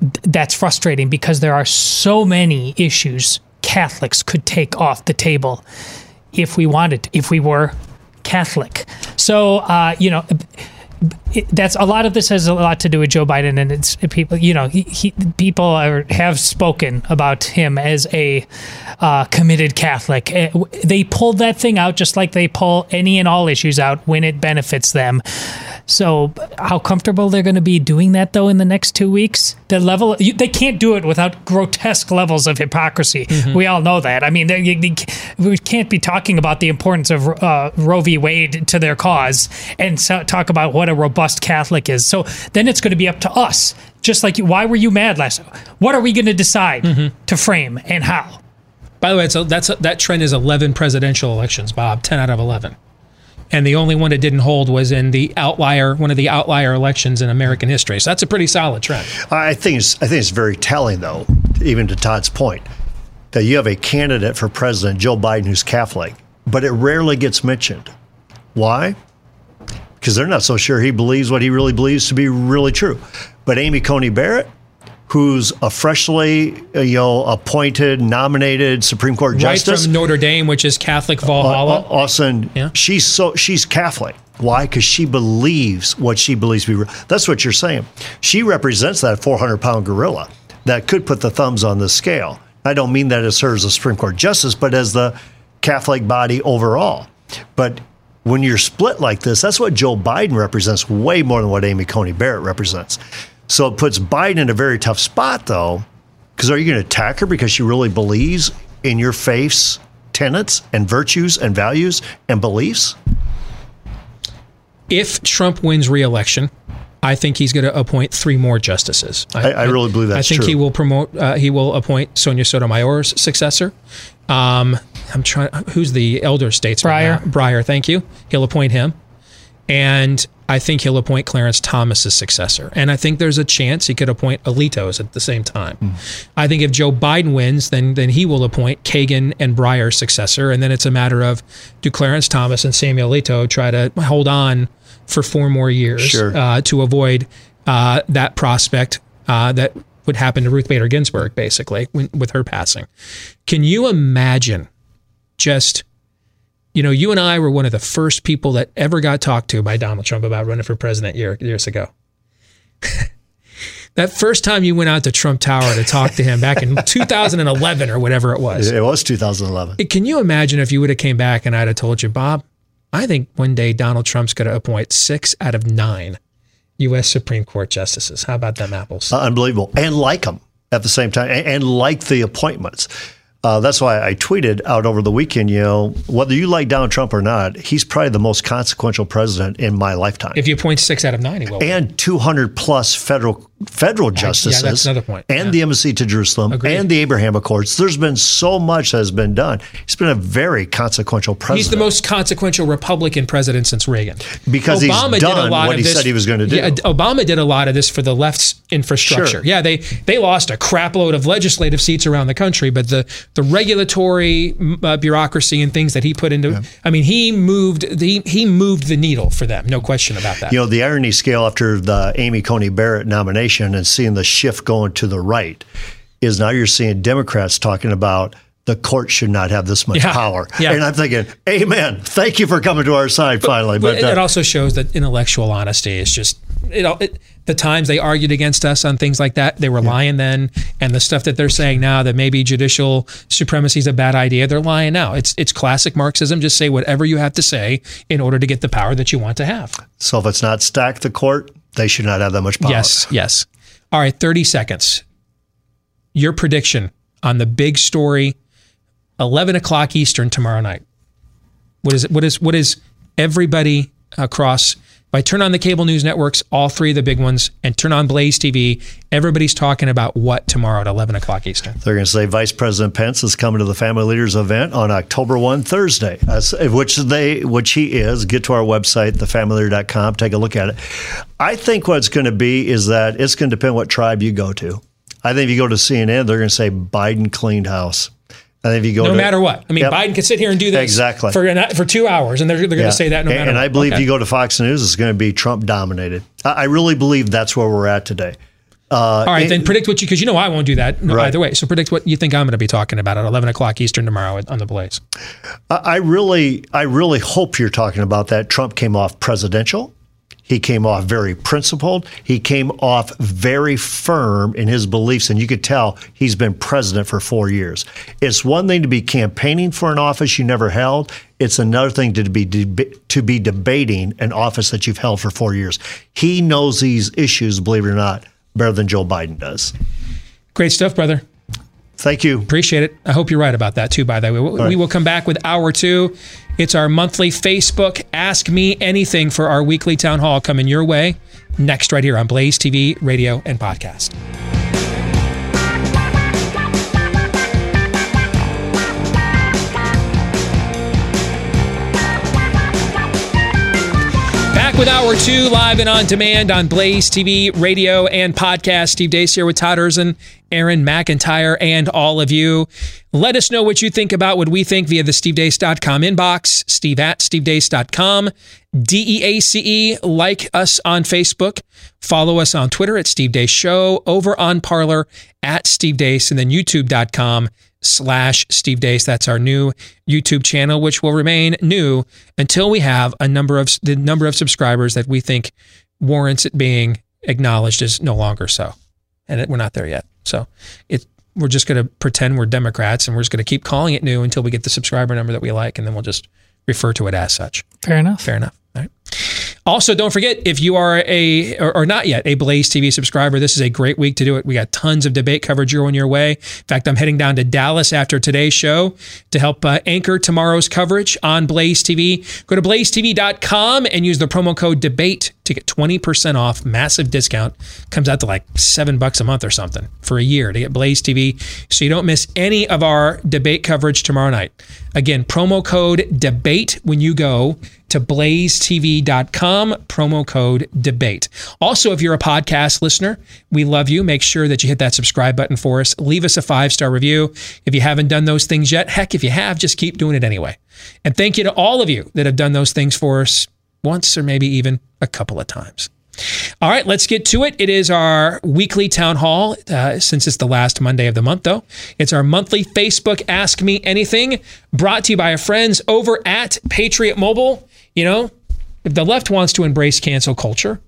th- that's frustrating because there are so many issues Catholics could take off the table if we wanted, if we were Catholic. So, uh, you know, it, that's a lot of this has a lot to do with Joe Biden, and it's people. You know, he, he, people are, have spoken about him as a uh, committed Catholic. Eh, They pulled that thing out just like they pull any and all issues out when it benefits them. So, how comfortable they're going to be doing that though in the next two weeks? The level you, they can't do it without grotesque levels of hypocrisy. We all know that. I mean, they, they- we can't be talking about the importance of uh, Roe v. Wade to their cause and so, talk about what a robust Catholic is. So then it's going to be up to us. Just like, you- why were you mad last? What are we going to decide to frame and how? by the way, a, that's that trend is 11 presidential elections, Bob, 10 out of 11. And the only one it didn't hold was in the outlier, one of the outlier elections in American history. So that's a pretty solid trend. I think it's I think it's very telling though, even to Todd's point, that you have a candidate for president, Joe Biden, who's Catholic, but it rarely gets mentioned. Why? Because they're not so sure he believes what he really believes to be really true. But Amy Coney Barrett, who's a freshly uh, you know appointed, nominated Supreme Court justice, Right from Notre Dame, which is Catholic uh, Valhalla. Austin, she's so she's Catholic. Why? Because she believes what she believes to be. That's what you're saying. She represents that 400 pound gorilla that could put the thumbs on the scale. I don't mean that as her as a Supreme Court justice, but as the Catholic body overall. But when you're split like this, that's what Joe Biden represents way more than what Amy Coney Barrett represents. So it puts Biden in a very tough spot, though, because are you going to attack her because she really believes in your faith's tenets and virtues and values and beliefs? if Trump wins re-election, I think he's going to appoint three more justices. I- I really believe that's true. I think true. he will promote. Uh, he will appoint Sonia Sotomayor's successor. Um, I'm trying. Who's the elder statesman? Breyer. now? Breyer. Thank you. He'll appoint him, and I think he'll appoint Clarence Thomas's successor. And I think there's a chance he could appoint Alito's at the same time. Hmm. I think if Joe Biden wins, then then he will appoint Kagan and Breyer's successor, and then it's a matter of do Clarence Thomas and Samuel Alito try to hold on for four more years Sure. uh, to avoid uh, that prospect uh, that would happen to Ruth Bader Ginsburg, basically, when, with her passing. Can you imagine just, you know, you and I were one of the first people that ever got talked to by Donald Trump about running for president year, years ago. that first time you went out to Trump Tower to talk to him back in 2011 or whatever it was. It was 2011. Can you imagine if you would have came back and I'd have told you, Bob, I think one day Donald Trump's going to appoint six out of nine U.S. Supreme Court justices. How about them apples? Uh, unbelievable. And like them at the same time and, and like the appointments. Uh, that's why I tweeted out over the weekend, you know, whether you like Donald Trump or not, he's probably the most consequential president in my lifetime. If you appoint six out of nine, he. And 200 plus federal federal justices. yeah, that's another point. And Yeah. the embassy to Jerusalem Agreed. and the Abraham Accords. There's been so much that has been done. He's been a very consequential president. He's the most consequential Republican president since Reagan. Because Obama he's done what of he this- said he was gonna do. Yeah, Obama did a lot of this for the left's infrastructure. Sure. Yeah, they they lost a crapload of legislative seats around the country, but the the regulatory uh, bureaucracy and things that he put into, I mean, he moved the he moved the needle for them. No question about that. You know, the irony scale after the Amy Coney Barrett nomination and seeing the shift going to the right is now you're seeing Democrats talking about the court should not have this much Yeah. power. Yeah. And I'm thinking, amen. Thank you for coming to our side finally. But But, it, it uh, also shows that intellectual honesty is just you know it, the times they argued against us on things like that they were lying then and the stuff that they're saying now that maybe judicial supremacy is a bad idea they're lying now it's it's classic marxism just say whatever you have to say in order to get the power that you want to have so if it's not stacked the court, they should not have that much power. yes yes. All right 30 seconds. Your prediction on the big story 11 o'clock eastern tomorrow night. What is it what is what is everybody across I turn on the cable news networks, all three of the big ones, and turn on Blaze TV, everybody's talking about what tomorrow at 11 o'clock Eastern. They're going to say Vice President Pence is coming to the Family Leaders event on October 1, Thursday, which they which he is. Get to our website, thefamilyleader.com, take a look at it. I think what's going to be is that it's going to depend what tribe you go to. I think if you go to CNN, they're going to say Biden cleaned house. I think if you go No to, matter what. I mean, Yep. Biden could sit here and do this Exactly. for, for two hours, and they're, they're going Yeah. to say that no and, matter and. I believe Okay. if you go to Fox News, it's going to be Trump dominated. I, I really believe that's where we're at today. Uh, All right, then predict what you, because you know I won't do that no, Right. either way. So predict what you think I'm going to be talking about at 11 o'clock Eastern tomorrow at- on the Blaze. I I really, I really hope you're talking about that. Trump came off presidential. He came off very principled. He came off very firm in his beliefs, and you could tell he's been president for four years. It's one thing to be campaigning for an office you never held. It's another thing to be deb- to be debating an office that you've held for four years. He knows these issues, believe it or not, better than Joe Biden does. Great stuff, brother. Thank you. Appreciate it. I hope you're right about that too, by the way. We, we will come back with hour two. It's our monthly Facebook Ask Me Anything for our weekly town hall coming your way next, right here on Blaze TV, radio, and podcast. Back with hour two, live and on demand on Blaze TV, radio, and podcast. Steve Deace here with Todd Erzen, Aaron McIntyre, and all of you. Let us know what you think about what we think via the stevedeace.com inbox, steve at stevedeace.com, D E A C E. Like us on Facebook. Follow us on Twitter at Steve Deace Show, over on Parler at Steve Deace, and then youtube.com slash Steve Deace. That's our new YouTube channel, which will remain new until we have a number of the number of subscribers that we think warrants it being acknowledged is no longer so. And it, we're not there yet. So it we're just going to pretend we're Democrats and we're just going to keep calling it new until we get the subscriber number that we like, and then we'll just refer to it as such. Fair enough. Fair enough. All right. Also, don't forget if you are a or, or not yet a Blaze TV subscriber, this is a great week to do it. We got tons of debate coverage going your way. In fact, I'm heading down to Dallas after today's show to help uh, anchor tomorrow's coverage on Blaze TV. Go to blazetv.com and use the promo code debate to get 20% off. Massive discount. Comes out to like seven bucks a month or something for a year to get Blaze TV so you don't miss any of our debate coverage tomorrow night. Again, promo code debate when you go to blazetv.com, promo code debate. Also, if you're a podcast listener, we love you. Make sure that you hit that subscribe button for us. Leave us a five star review. If you haven't done those things yet, heck, if you have, just keep doing it anyway. And thank you to all of you that have done those things for us once or maybe even a couple of times. All right, let's get to it. It is our weekly town hall. Uh, since it's the last Monday of the month, though, it's our monthly Facebook Ask Me Anything brought to you by our friends over at Patriot Mobile. You know, if the left wants to embrace cancel culture,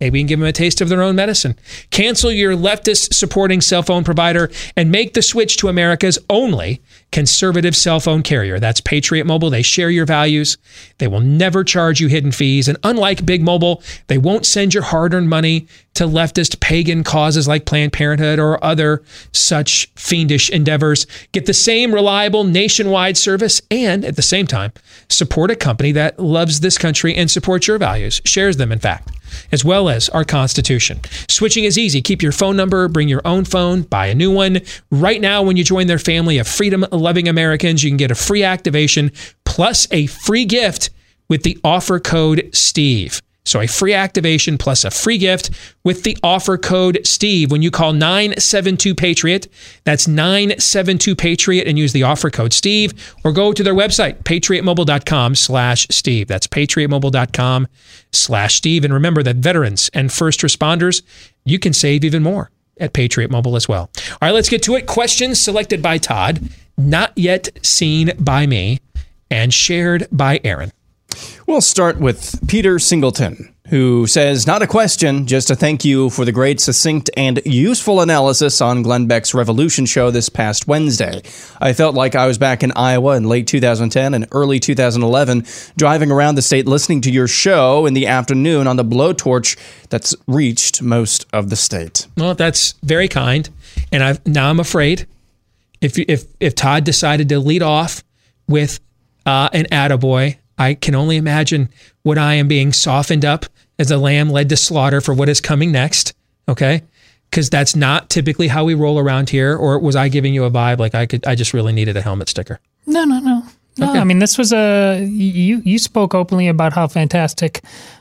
Maybe we can give them a taste of their own medicine. Cancel your leftist supporting cell phone provider and make the switch to America's only conservative cell phone carrier. That's Patriot Mobile. They share your values. They will never charge you hidden fees. And unlike Big Mobile, they won't send your hard earned money to leftist pagan causes like Planned Parenthood or other such fiendish endeavors. Get the same reliable nationwide service and at the same time, support a company that loves this country and supports your values, shares them, in fact as well as our Constitution. Switching is easy. Keep your phone number, bring your own phone, buy a new one. Right now, when you join their family of freedom loving Americans, you can get a free activation plus a free gift with the offer code STEVE. So a free activation plus a free gift with the offer code Steve when you call 972 Patriot. That's 972 Patriot and use the offer code Steve or go to their website, patriotmobile.com slash Steve. That's patriotmobile.com slash Steve. And remember that veterans and first responders, you can save even more at Patriot Mobile as well. All right, let's get to it. Questions selected by Todd, not yet seen by me, and shared by Aaron. We'll start with Peter Singleton, who says, Not a question, just a thank you for the great, succinct, and useful analysis on Glenn Beck's Revolution show this past Wednesday. I felt like I was back in Iowa in late 2010 and early 2011, driving around the state listening to your show in the afternoon on the blowtorch that's reached most of the state. Well, that's very kind. And I've, now I'm afraid if, if, if Todd decided to lead off with uh, an attaboy, I can only imagine what I am being softened up as a lamb led to slaughter for what is coming next. Okay. Because that's not typically how we roll around here. Or was I giving you a vibe like I could, I just really needed a helmet sticker? No, no, no. No, Okay. I mean this was a you. You spoke openly about how fantastic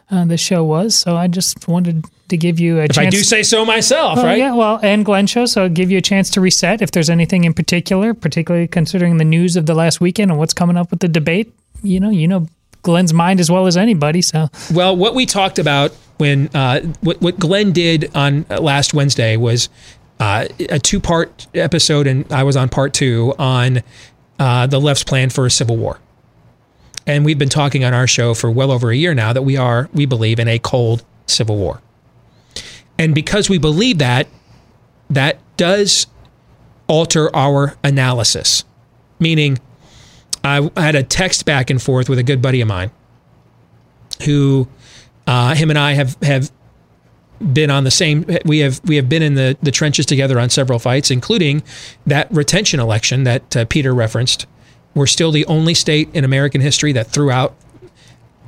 uh, the show was, so I just wanted to give you a If chance. I do say so myself, Well, right? Yeah, well, and Glenn show, so I'll give you a chance to reset if there's anything in particular, particularly considering the news of the last weekend and what's coming up with the debate. You know, you know Glenn's mind as well as anybody. So Well, what we talked about when uh, what what Glenn did on uh, last Wednesday was uh, a two part episode, and I was on part two on uh, the left's plan for a civil war. And we've been talking on our show for well over a year now that we are, we believe, in a cold civil war. And because we believe that, that does alter our analysis. Meaning, I had a text back and forth with a good buddy of mine who uh, him and I have have been on the same we have we have been in the the trenches together on several fights including that retention election that uh, Peter referenced. We're still the only state in American history that threw out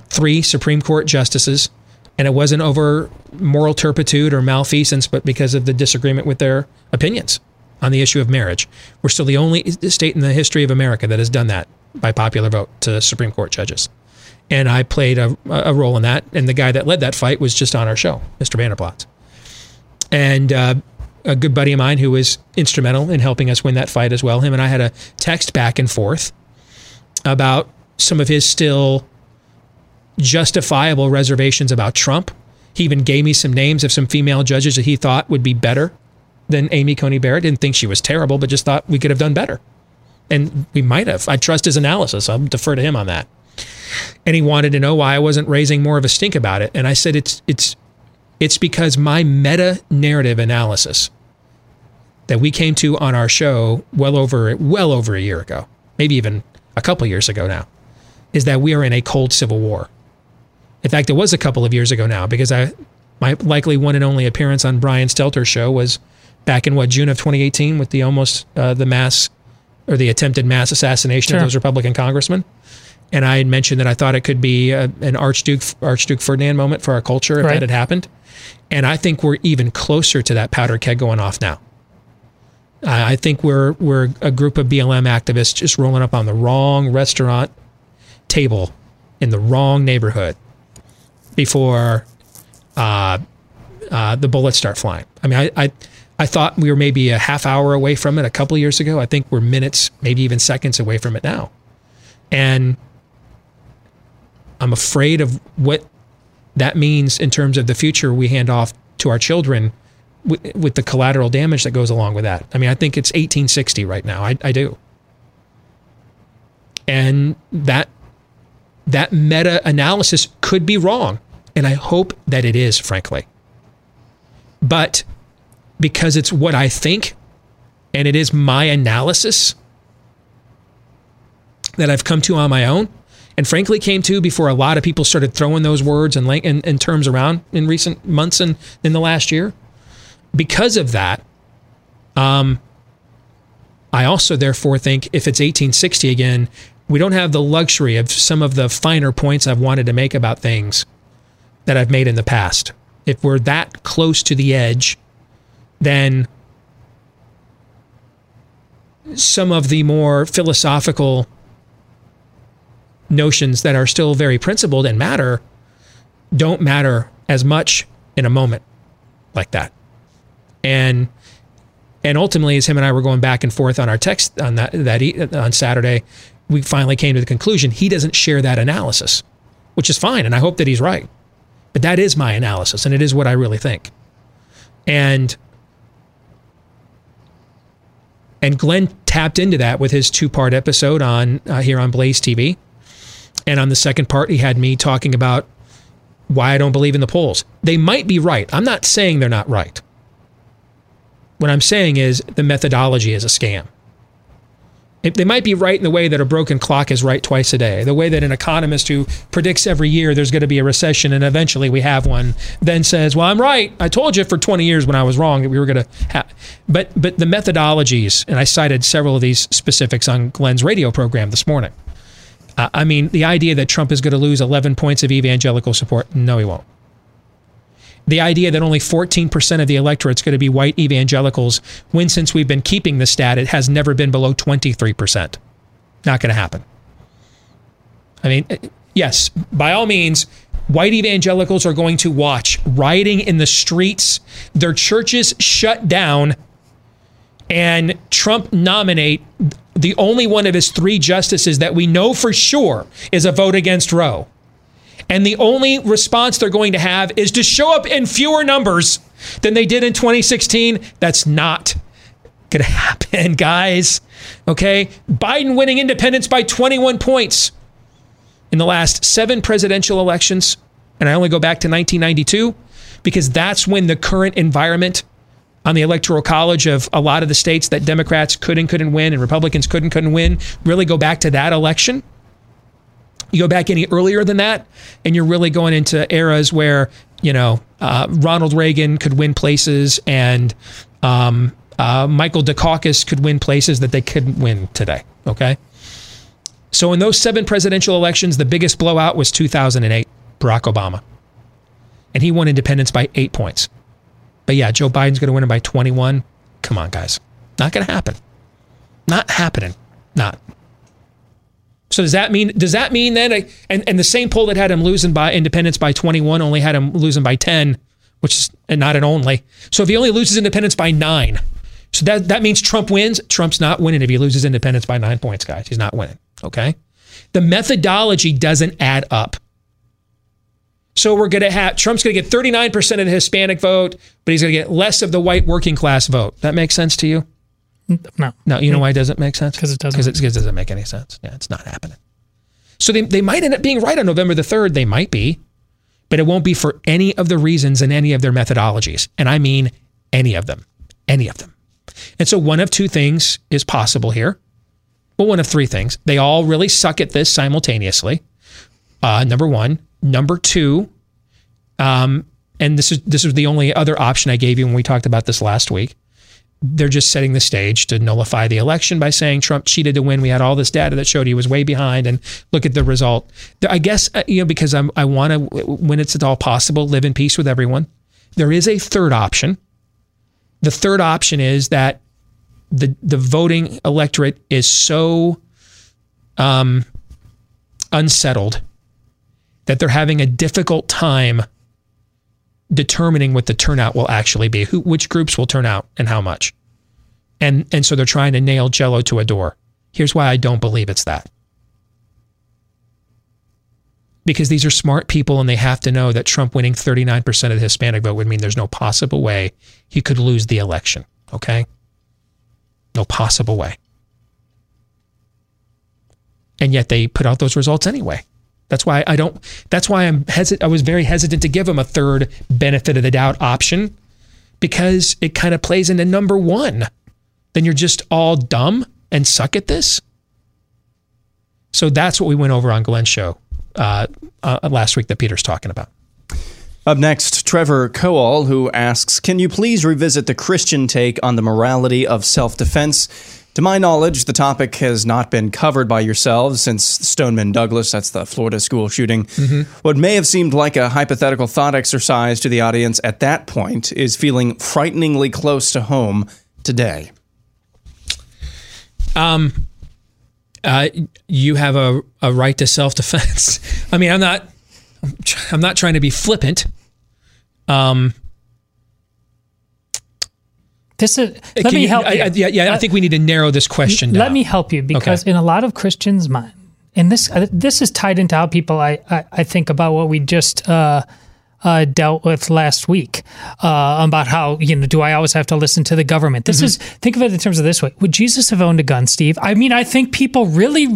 three Supreme Court justices and it wasn't over moral turpitude or malfeasance but because of the disagreement with their opinions on the issue of marriage we're still the only state in the history of America that has done that by popular vote to Supreme Court judges and I played a, a role in that. And the guy that led that fight was just on our show, Mr. Vander Plaats. And uh, a good buddy of mine who was instrumental in helping us win that fight as well. Him and I had a text back and forth about some of his still justifiable reservations about Trump. He even gave me some names of some female judges that he thought would be better than Amy Coney Barrett. Didn't think she was terrible, but just thought we could have done better. And we might have. I trust his analysis. I'll defer to him on that and he wanted to know why I wasn't raising more of a stink about it. And I said it's it's it's because my meta narrative analysis that we came to on our show well over well over a year ago, maybe even a couple years ago now, is that we are in a cold civil war. In fact, it was a couple of years ago now because I my likely one and only appearance on Brian Stelter's show was back in what June of 2018 with the almost uh, the mass or the attempted mass assassination of those Republican congressmen and I had mentioned that I thought it could be a, an Archduke Archduke Ferdinand moment for our culture if Right. that had happened. And I think we're even closer to that powder keg going off now. I I think we're we're a group of BLM activists just rolling up on the wrong restaurant table in the wrong neighborhood before uh, uh, the bullets start flying. I mean, I, I I thought we were maybe a half hour away from it a couple years ago. I think we're minutes, maybe even seconds away from it now. And I'm afraid of what that means in terms of the future we hand off to our children with, with the collateral damage that goes along with that. I mean, I think it's 1860 right now. I, I do. And that that meta analysis could be wrong. And I hope that it is, frankly. But because it's what I think and it is my analysis that I've come to on my own, and frankly came to before a lot of people started throwing those words and, and, and terms around in recent months and in the last year. Because of that, um, I also therefore think if it's 1860 again, we don't have the luxury of some of the finer points I've wanted to make about things that I've made in the past. If we're that close to the edge, then some of the more philosophical notions that are still very principled and matter don't matter as much in a moment like that. And and ultimately, as him and I were going back and forth on our text on that that on Saturday, we finally came to the conclusion he doesn't share that analysis, which is fine, and I hope that he's right. But that is my analysis, and it is what I really think. And and Glenn tapped into that with his two part episode on uh, here on Blaze TV. And on the second part, he had me talking about why I don't believe in the polls. They might be right. I'm not saying they're not right. What I'm saying is the methodology is a scam. They might be right in the way that a broken clock is right twice a day. The way that an economist who predicts every year there's going to be a recession and eventually we have one then says, "Well, I'm right. I told you for 20 years when I was wrong that we were going to have." But but the methodologies, and I cited several of these specifics on Glenn's radio program this morning. Uh, I mean, the idea that Trump is going to lose 11 points of evangelical support, no, he won't. The idea that only 14% of the electorate is going to be white evangelicals, when since we've been keeping the stat, it has never been below 23%. Not going to happen. I mean, eh, yes, by all means, white evangelicals are going to watch rioting in the streets, their churches shut down, and Trump nominate the only one of his three justices that we know for sure is a vote against Roe. And the only response they're going to have is to show up in fewer numbers than they did in 2016. That's not going to happen, guys. Okay? Biden winning independents by 21 points in the last seven presidential elections. And I only go back to 1992 because that's when the current environment on the electoral college of a lot of the states that Democrats could and couldn't win and Republicans could and couldn't win really go back to that election. You go back any earlier than that, and you're really going into eras where you know uh, Ronald Reagan could win places and um, uh, Michael Dukakis could win places that they couldn't win today. Okay, so in those seven presidential elections, the biggest blowout was 2008, Barack Obama, and he won independents by eight points. But yeah, Joe Biden's going to win it by 21. Come on, guys. Not going to happen. Not happening. Not. So does that mean does that mean then and, and the same poll that had him losing by independents by 21 only had him losing by 10, which is not an only. So if he only loses independents by 9, so that that means Trump wins. Trump's not winning if he loses independents by 9 points, guys. He's not winning, okay? The methodology doesn't add up. So we're going to have Trump's going to get 39% of the Hispanic vote, but he's going to get less of the white working class vote. That makes sense to you? No. No, you know why it doesn't make sense? Because it doesn't. Because it doesn't make any sense. Yeah, it's not happening. So they, they might end up being right on November the 3rd. They might be, but it won't be for any of the reasons and any of their methodologies. And I mean any of them. Any of them. And so one of two things is possible here. Well, one of three things. They all really suck at this simultaneously. Uh, number one. Number two, um, and this is this is the only other option I gave you when we talked about this last week. They're just setting the stage to nullify the election by saying Trump cheated to win. We had all this data that showed he was way behind, and look at the result. I guess uh, you know because I'm, I want to, when it's at all possible, live in peace with everyone. There is a third option. The third option is that the the voting electorate is so um, unsettled that they're having a difficult time determining what the turnout will actually be, who which groups will turn out and how much. And and so they're trying to nail jello to a door. Here's why I don't believe it's that. Because these are smart people and they have to know that Trump winning 39% of the Hispanic vote would mean there's no possible way he could lose the election, okay? No possible way. And yet they put out those results anyway. That's why I don't. That's why I'm hesitant. I was very hesitant to give him a third benefit of the doubt option because it kind of plays into number one. Then you're just all dumb and suck at this. So that's what we went over on Glenn's show uh, uh, last week that Peter's talking about. Up next, Trevor Coall, who asks Can you please revisit the Christian take on the morality of self defense? To my knowledge, the topic has not been covered by yourselves since Stoneman Douglas, that's the Florida school shooting. What may have seemed like a hypothetical thought exercise to the audience at that point is feeling frighteningly close to home today. Um, uh, you have a, a right to self defense. I mean, I'm not I'm not trying to be flippant. Um, This is. Let can me you- help I, you. I, yeah, yeah. I think we need to narrow this question down. Let me help you because in a lot of Christians' mind, and this uh, this is tied into how people I I, I think about what we just uh, uh, dealt with last week uh, about how you know do I always have to listen to the government? This Mm-hmm. is think of it in terms of this way: Would Jesus have owned a gun, Steve? I mean, I think people really.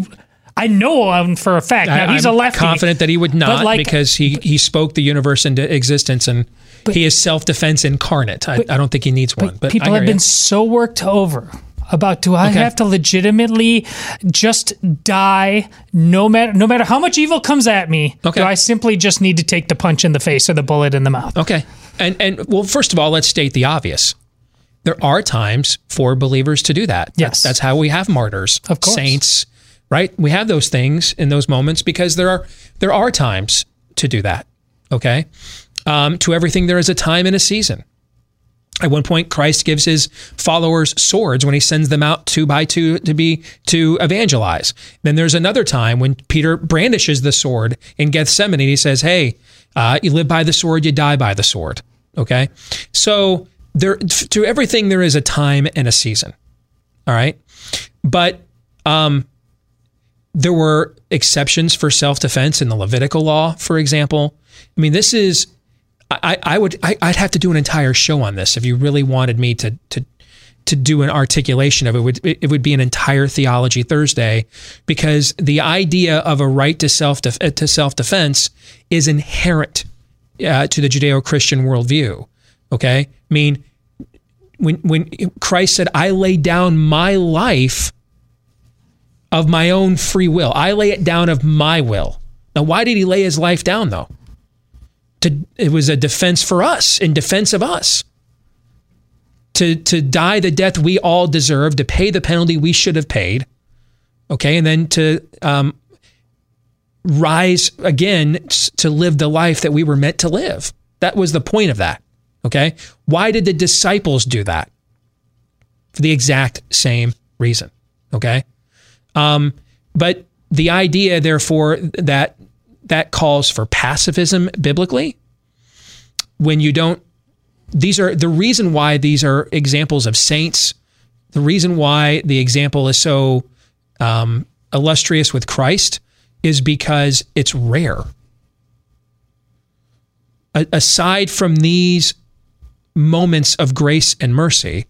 I know him for a fact. Now I, he's I'm a lefty. confident that he would not like, because he, he spoke the universe into existence and he is self defense incarnate. I, I don't think he needs one. But people have hear been so worked over about do I Okay. have to legitimately just die no matter no matter how much evil comes at me? Okay. Do I simply just need to take the punch in the face or the bullet in the mouth? Okay. And and well, first of all, let's state the obvious. There are times for believers to do that. Yes. That's, that's how we have martyrs, Of course. saints, right? We have those things in those moments because there are there are times to do that. Okay. Um, to everything there is a time and a season. At one point, Christ gives his followers swords when he sends them out two by two to be to evangelize. Then there's another time when Peter brandishes the sword in Gethsemane. He says, "Hey, uh, you live by the sword, you die by the sword." Okay, so there to everything there is a time and a season. All right, but um, there were exceptions for self defense in the Levitical law, for example. I mean, this is I, I would I, I'd have to do an entire show on this if you really wanted me to to to do an articulation of it. It would it would be an entire theology Thursday because the idea of a right to self to self defense is inherent uh, to the Judeo Christian worldview. Okay, I mean when when Christ said, "I lay down my life of my own free will. I lay it down of my will." Now, why did he lay his life down though? To it was a defense for us in defense of us. To to die the death we all deserve to pay the penalty we should have paid okay? And then to um, rise again to live the life that we were meant to live. That was the point of that okay? Why did the disciples do that? For the exact same reason okay? Um, but the idea therefore that that calls for pacifism biblically. When you don't these are the reason why these are examples of saints the reason why the example is so um, illustrious with christ is because it's rare. A- aside from these moments of grace and mercy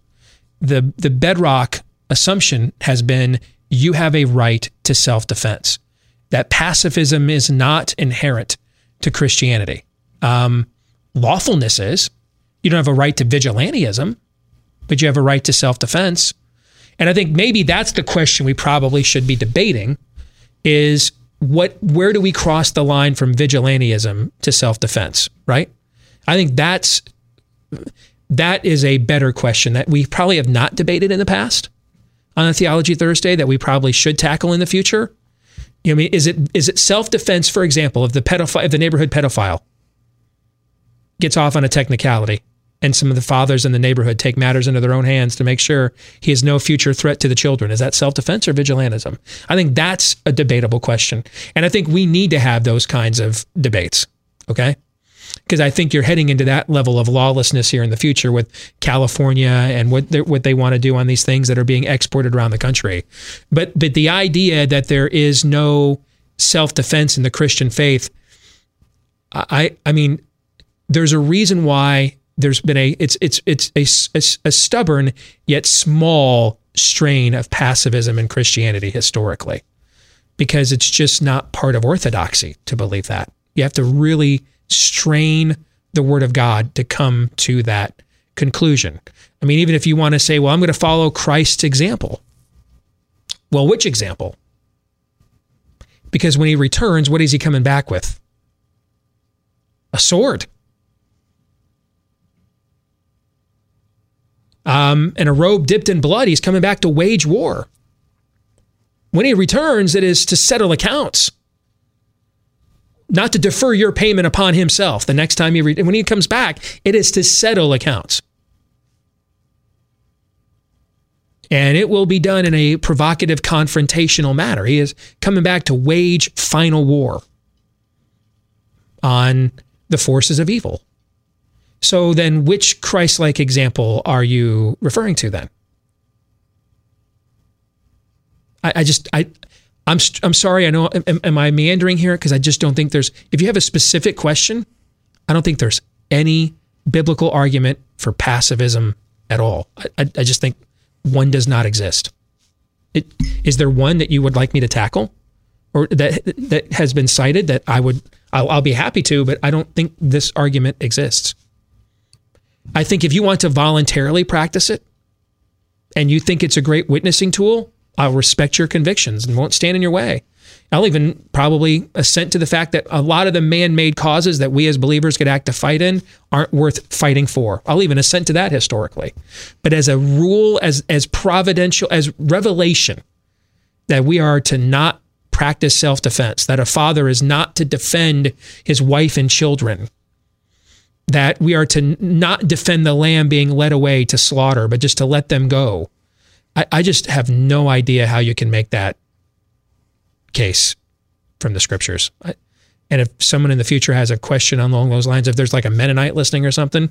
the the bedrock assumption has been you have a right to self-defense that pacifism is not inherent to Christianity. Um, lawfulness is. You don't have a right to vigilantism, but you have a right to self defense. And I think maybe that's the question we probably should be debating is what where do we cross the line from vigilantism to self defense, right? I think that's that is a better question that we probably have not debated in the past on a theology Thursday that we probably should tackle in the future. You know, I mean, is it is it self defense, for example, if the pedophile, if the neighborhood pedophile gets off on a technicality, and some of the fathers in the neighborhood take matters into their own hands to make sure he has no future threat to the children, is that self defense or vigilantism? I think that's a debatable question, and I think we need to have those kinds of debates. Okay, because I think you're heading into that level of lawlessness here in the future with California and what what they want to do on these things that are being exported around the country. But but the idea that there is no self defense in the Christian faith, I I mean, there's a reason why there's been a it's it's it's a, a a stubborn yet small strain of pacifism in Christianity historically because it's just not part of orthodoxy to believe that. You have to really strain the word of God to come to that conclusion. I mean, even if you want to say, well, I'm going to follow Christ's example. Well, which example? Because when he returns, what is he coming back with? A sword. Um, and a robe dipped in blood. He's coming back to wage war. When he returns, it is to settle accounts, not to defer your payment upon himself. The next time he re- when he comes back, it is to settle accounts. And it will be done in a provocative, confrontational manner. He is coming back to wage final war on the forces of evil. So then, which Christ like example are you referring to then? I, I just, I, I'm, I'm sorry. I know, am, am I meandering here? Because I just don't think there's, if you have a specific question, I don't think there's any biblical argument for pacifism at all. I, I, I just think one does not exist. It, is there one that you would like me to tackle or that that has been cited that I would I'll, I'll, be happy to, but I don't think this argument exists. I think if you want to voluntarily practice it and you think it's a great witnessing tool, I'll respect your convictions and won't stand in your way. I'll even probably assent to the fact that a lot of the man made causes that we as believers could act to fight in aren't worth fighting for. I'll even assent to that historically. But as a rule, as, as providential, as revelation, that we are to not practice self defense, that a father is not to defend his wife and children, that we are to not defend the lamb being led away to slaughter, but just to let them go. I, I just have no idea how you can make that case from the scriptures. I, and if someone in the future has a question along those lines, if there's like a Mennonite listening or something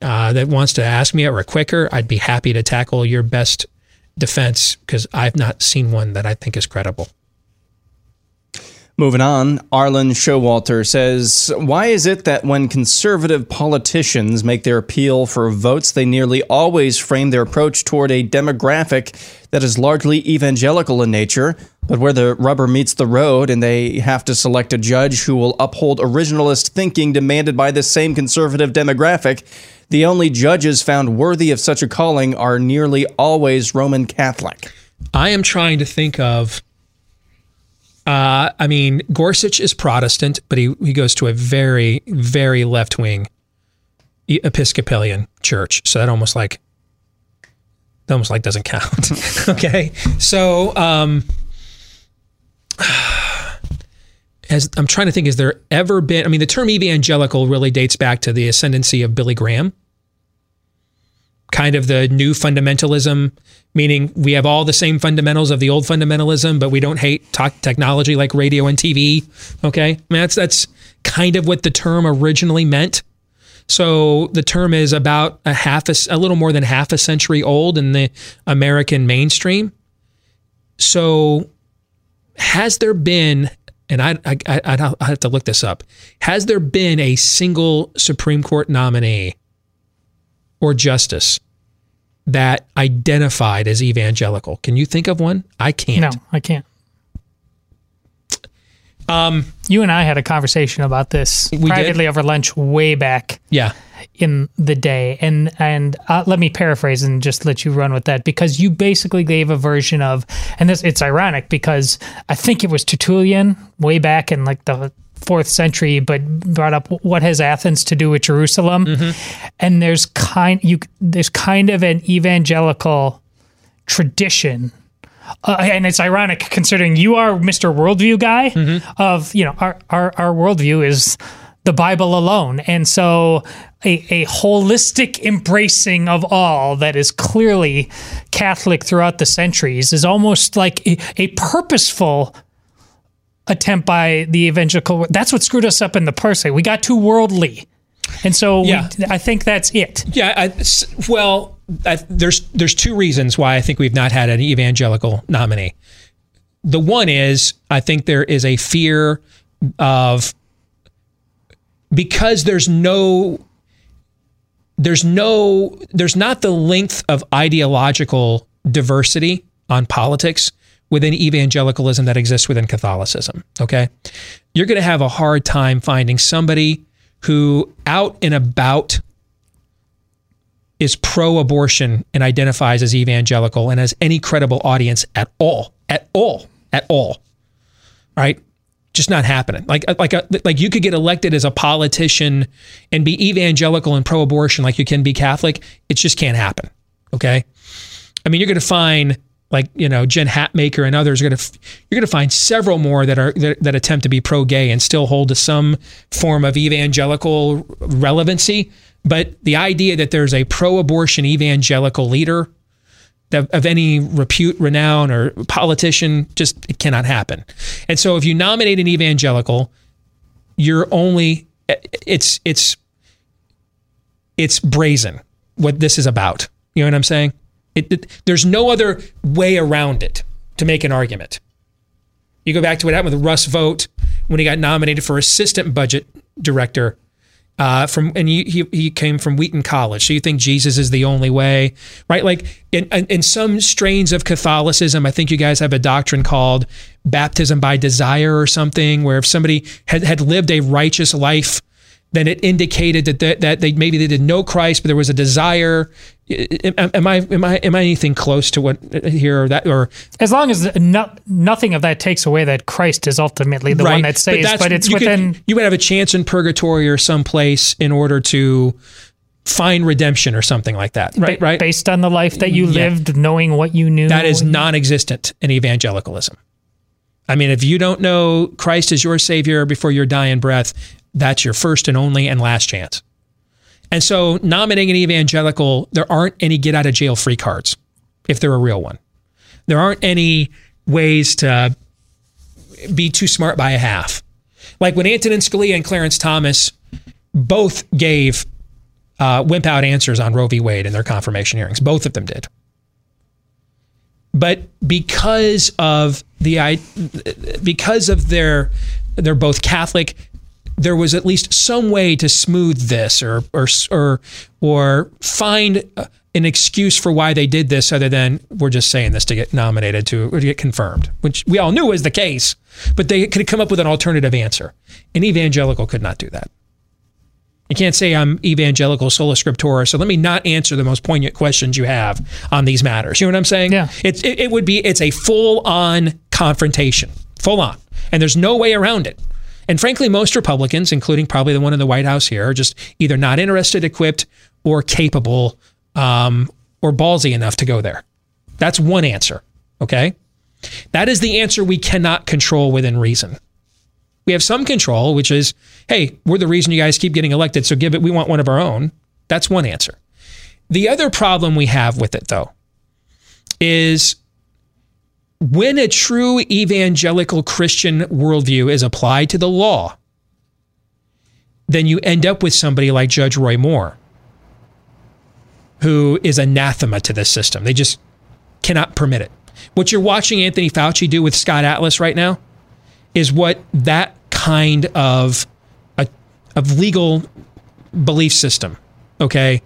uh, that wants to ask me or a Quaker, I'd be happy to tackle your best defense because I've not seen one that I think is credible. Moving on, Arlen Showalter says, Why is it that when conservative politicians make their appeal for votes, they nearly always frame their approach toward a demographic that is largely evangelical in nature, but where the rubber meets the road and they have to select a judge who will uphold originalist thinking demanded by this same conservative demographic, the only judges found worthy of such a calling are nearly always Roman Catholic? I am trying to think of uh, I mean, Gorsuch is Protestant, but he, he goes to a very, very left wing Episcopalian church. So that almost like that almost like doesn't count. okay. So um as I'm trying to think, has there ever been I mean the term evangelical really dates back to the ascendancy of Billy Graham. Kind of the new fundamentalism meaning we have all the same fundamentals of the old fundamentalism, but we don't hate technology like radio and TV. Okay, I mean, that's that's kind of what the term originally meant. So the term is about a half a, a little more than half a century old in the American mainstream. So has there been and I, I, I, I have to look this up. Has there been a single Supreme Court nominee or justice that identified as evangelical. Can you think of one? I can't. No, I can't. Um, you and I had a conversation about this privately did? over lunch way back. Yeah. In the day, and and uh, let me paraphrase and just let you run with that because you basically gave a version of, and this it's ironic because I think it was Tertullian way back in like the fourth century, but brought up what has Athens to do with Jerusalem, mm-hmm. and there's kind you there's kind of an evangelical tradition. Uh, and it's ironic considering you are Mr. Worldview guy mm-hmm. of, you know, our, our, our worldview is the Bible alone. And so a, a holistic embracing of all that is clearly Catholic throughout the centuries is almost like a, a purposeful attempt by the evangelical. That's what screwed us up in the first. We got too worldly. And so yeah. we, I think that's it. Yeah. I, well, I, there's there's two reasons why I think we've not had an evangelical nominee. The one is I think there is a fear of because there's no there's no there's not the length of ideological diversity on politics within evangelicalism that exists within Catholicism. Okay. You're going to have a hard time finding somebody who out and about is pro abortion and identifies as evangelical and has any credible audience at all, at all, at all, right? Just not happening. Like uh, like uh, a, like you could get elected as a politician and be evangelical and pro abortion like you can be Catholic. It just can't happen. Okay. I mean, you're going to find like you know Jen Hatmaker and others are going to you're going to find several more that are that, that attempt to be pro gay and still hold to some form of evangelical relevancy. But the idea that there's a pro abortion evangelical leader of any repute, renown, or politician, just it cannot happen. And so if you nominate an evangelical, you're only it's it's it's brazen what this is about. You know what I'm saying? It, it, there's no other way around it to make an argument. You go back to what happened with Russ Vought when he got nominated for assistant budget director uh, from and he, he, he came from Wheaton College. So you think Jesus is the only way, right? Like in, in, in some strains of Catholicism, I think you guys have a doctrine called baptism by desire or something, where if somebody had, had lived a righteous life then it indicated that that, that they maybe they didn't know Christ, but there was a desire. Am, am, I am I am I anything close to what uh, here or that or as long as no, nothing of that takes away that Christ is ultimately the right. one that saves, but, but it's you within. Could, you would have a chance in purgatory or someplace in order to find redemption or something like that, right? Ba- right. Based on the life that you yeah. lived, knowing what you knew. That is non-existent in evangelicalism. I mean, if you don't know Christ as your Savior before your dying breath, that's your first and only and last chance. And so, nominating an evangelical, there aren't any get out of jail free cards if they're a real one. There aren't any ways to be too smart by a half. Like when Antonin Scalia and Clarence Thomas both gave uh, wimp out answers on Roe v. Wade in their confirmation hearings. Both of them did. But because of the because of their they're both Catholic, there was at least some way to smooth this or or or or find uh, an excuse for why they did this other than we're just saying this to get nominated to or to get confirmed, which we all knew was the case, but they could come up with an alternative answer. An evangelical could not do that. You can't say I'm evangelical sola scriptura, so let me not answer the most poignant questions you have on these matters. You know what I'm saying? Yeah. It's, it, it would be, it's a full on confrontation, full on. And there's no way around it. And frankly, most Republicans, including probably the one in the White House here, are just either not interested, equipped, or capable um, or ballsy enough to go there. That's one answer. Okay. That is the answer we cannot control within reason. We have some control, which is, hey, we're the reason you guys keep getting elected, so give it, we want one of our own. That's one answer. The other problem we have with it, though, is when a true evangelical Christian worldview is applied to the law, then you end up with somebody like Judge Roy Moore, who is anathema to this system. They just cannot permit it. What you're watching Anthony Fauci do with Scott Atlas right now is what that kind of a, of legal belief system, okay,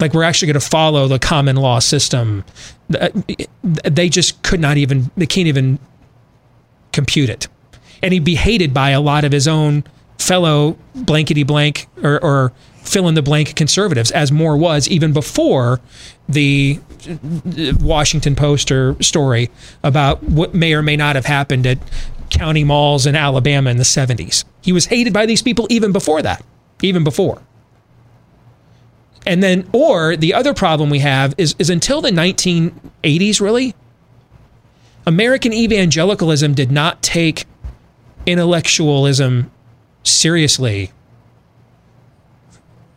like we're actually going to follow the common law system. Uh, they just could not even, they can't even compute it. And he'd be hated by a lot of his own fellow blankety blank or, or fill in the blank conservatives, as Moore was even before the uh, Washington Post or story about what may or may not have happened at county malls in Alabama in the 70s. He was hated by these people even before that, even before. And then, or the other problem we have is, is until the 1980s, really, American evangelicalism did not take intellectualism seriously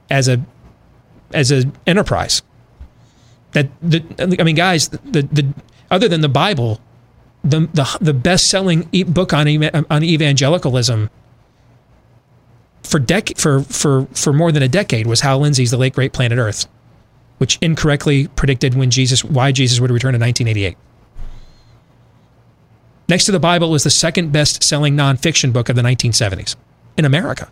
as a as an enterprise. That the I mean, guys, the the other than the Bible, the the the best selling book on on evangelicalism for dec- for for for more than a decade was Hal Lindsey's The Late Great Planet Earth, which incorrectly predicted when Jesus why Jesus would return in 1988. Next to the Bible was the second best selling nonfiction book of the 1970s in America.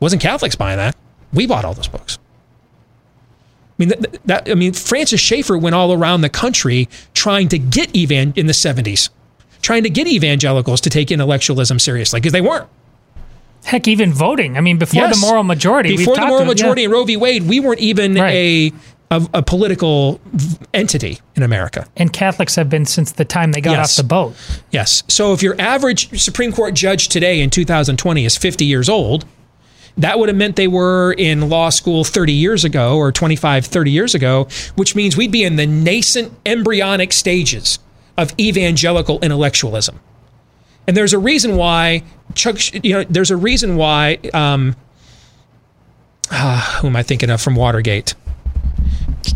Wasn't Catholics buying that. We bought all those books. I mean, that, that, I mean, Francis Schaeffer went all around the country trying to get evan in the 70s, trying to get evangelicals to take intellectualism seriously because they weren't. Heck, even voting. I mean, before Yes. the moral majority. Before the moral majority in Roe v. Wade, we weren't even a, a a political entity in America. And Catholics have been since the time they got Yes. off the boat. Yes. So if your average Supreme Court judge today in 2020 is 50 years old, that would have meant they were in law school 30 years ago or 25, 30 years ago, which means we'd be in the nascent embryonic stages of evangelical intellectualism. And there's a reason why Chuck, you know, there's a reason why, um, ah, who am I thinking of from Watergate?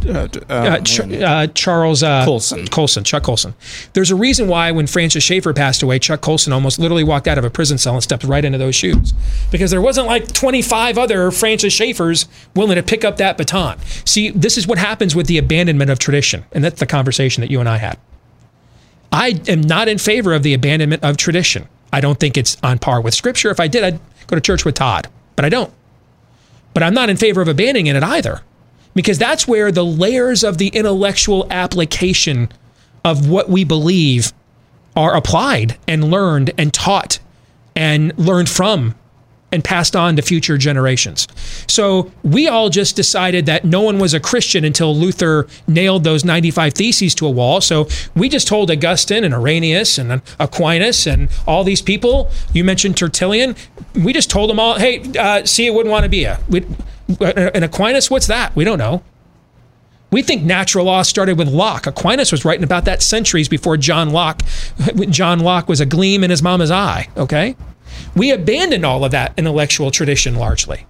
uh, Ch- uh, Charles uh, Colson. Colson, Chuck Colson. There's a reason why when Francis Schaeffer passed away, Chuck Colson almost literally walked out of a prison cell and stepped right into those shoes because there wasn't like 25 other Francis Schaeffers willing to pick up that baton. See, this is what happens with the abandonment of tradition, and that's the conversation that you and I had. I am not in favor of the abandonment of tradition. I don't think it's on par with Scripture. If I did, I'd go to church with Todd, but I don't. But I'm not in favor of abandoning it either because that's where the layers of the intellectual application of what we believe are applied and learned and taught and learned from and passed on to future generations. So we all just decided that no one was a Christian until Luther nailed those 95 theses to a wall. So we just told Augustine and Irenaeus and Aquinas and all these people, you mentioned Tertullian, we just told them all, hey, uh, see, it wouldn't want to be a. We, an Aquinas, what's that? We don't know. We think natural law started with Locke. Aquinas was writing about that centuries before John Locke. John Locke was a gleam in his mama's eye. Okay, we abandoned all of that intellectual tradition largely,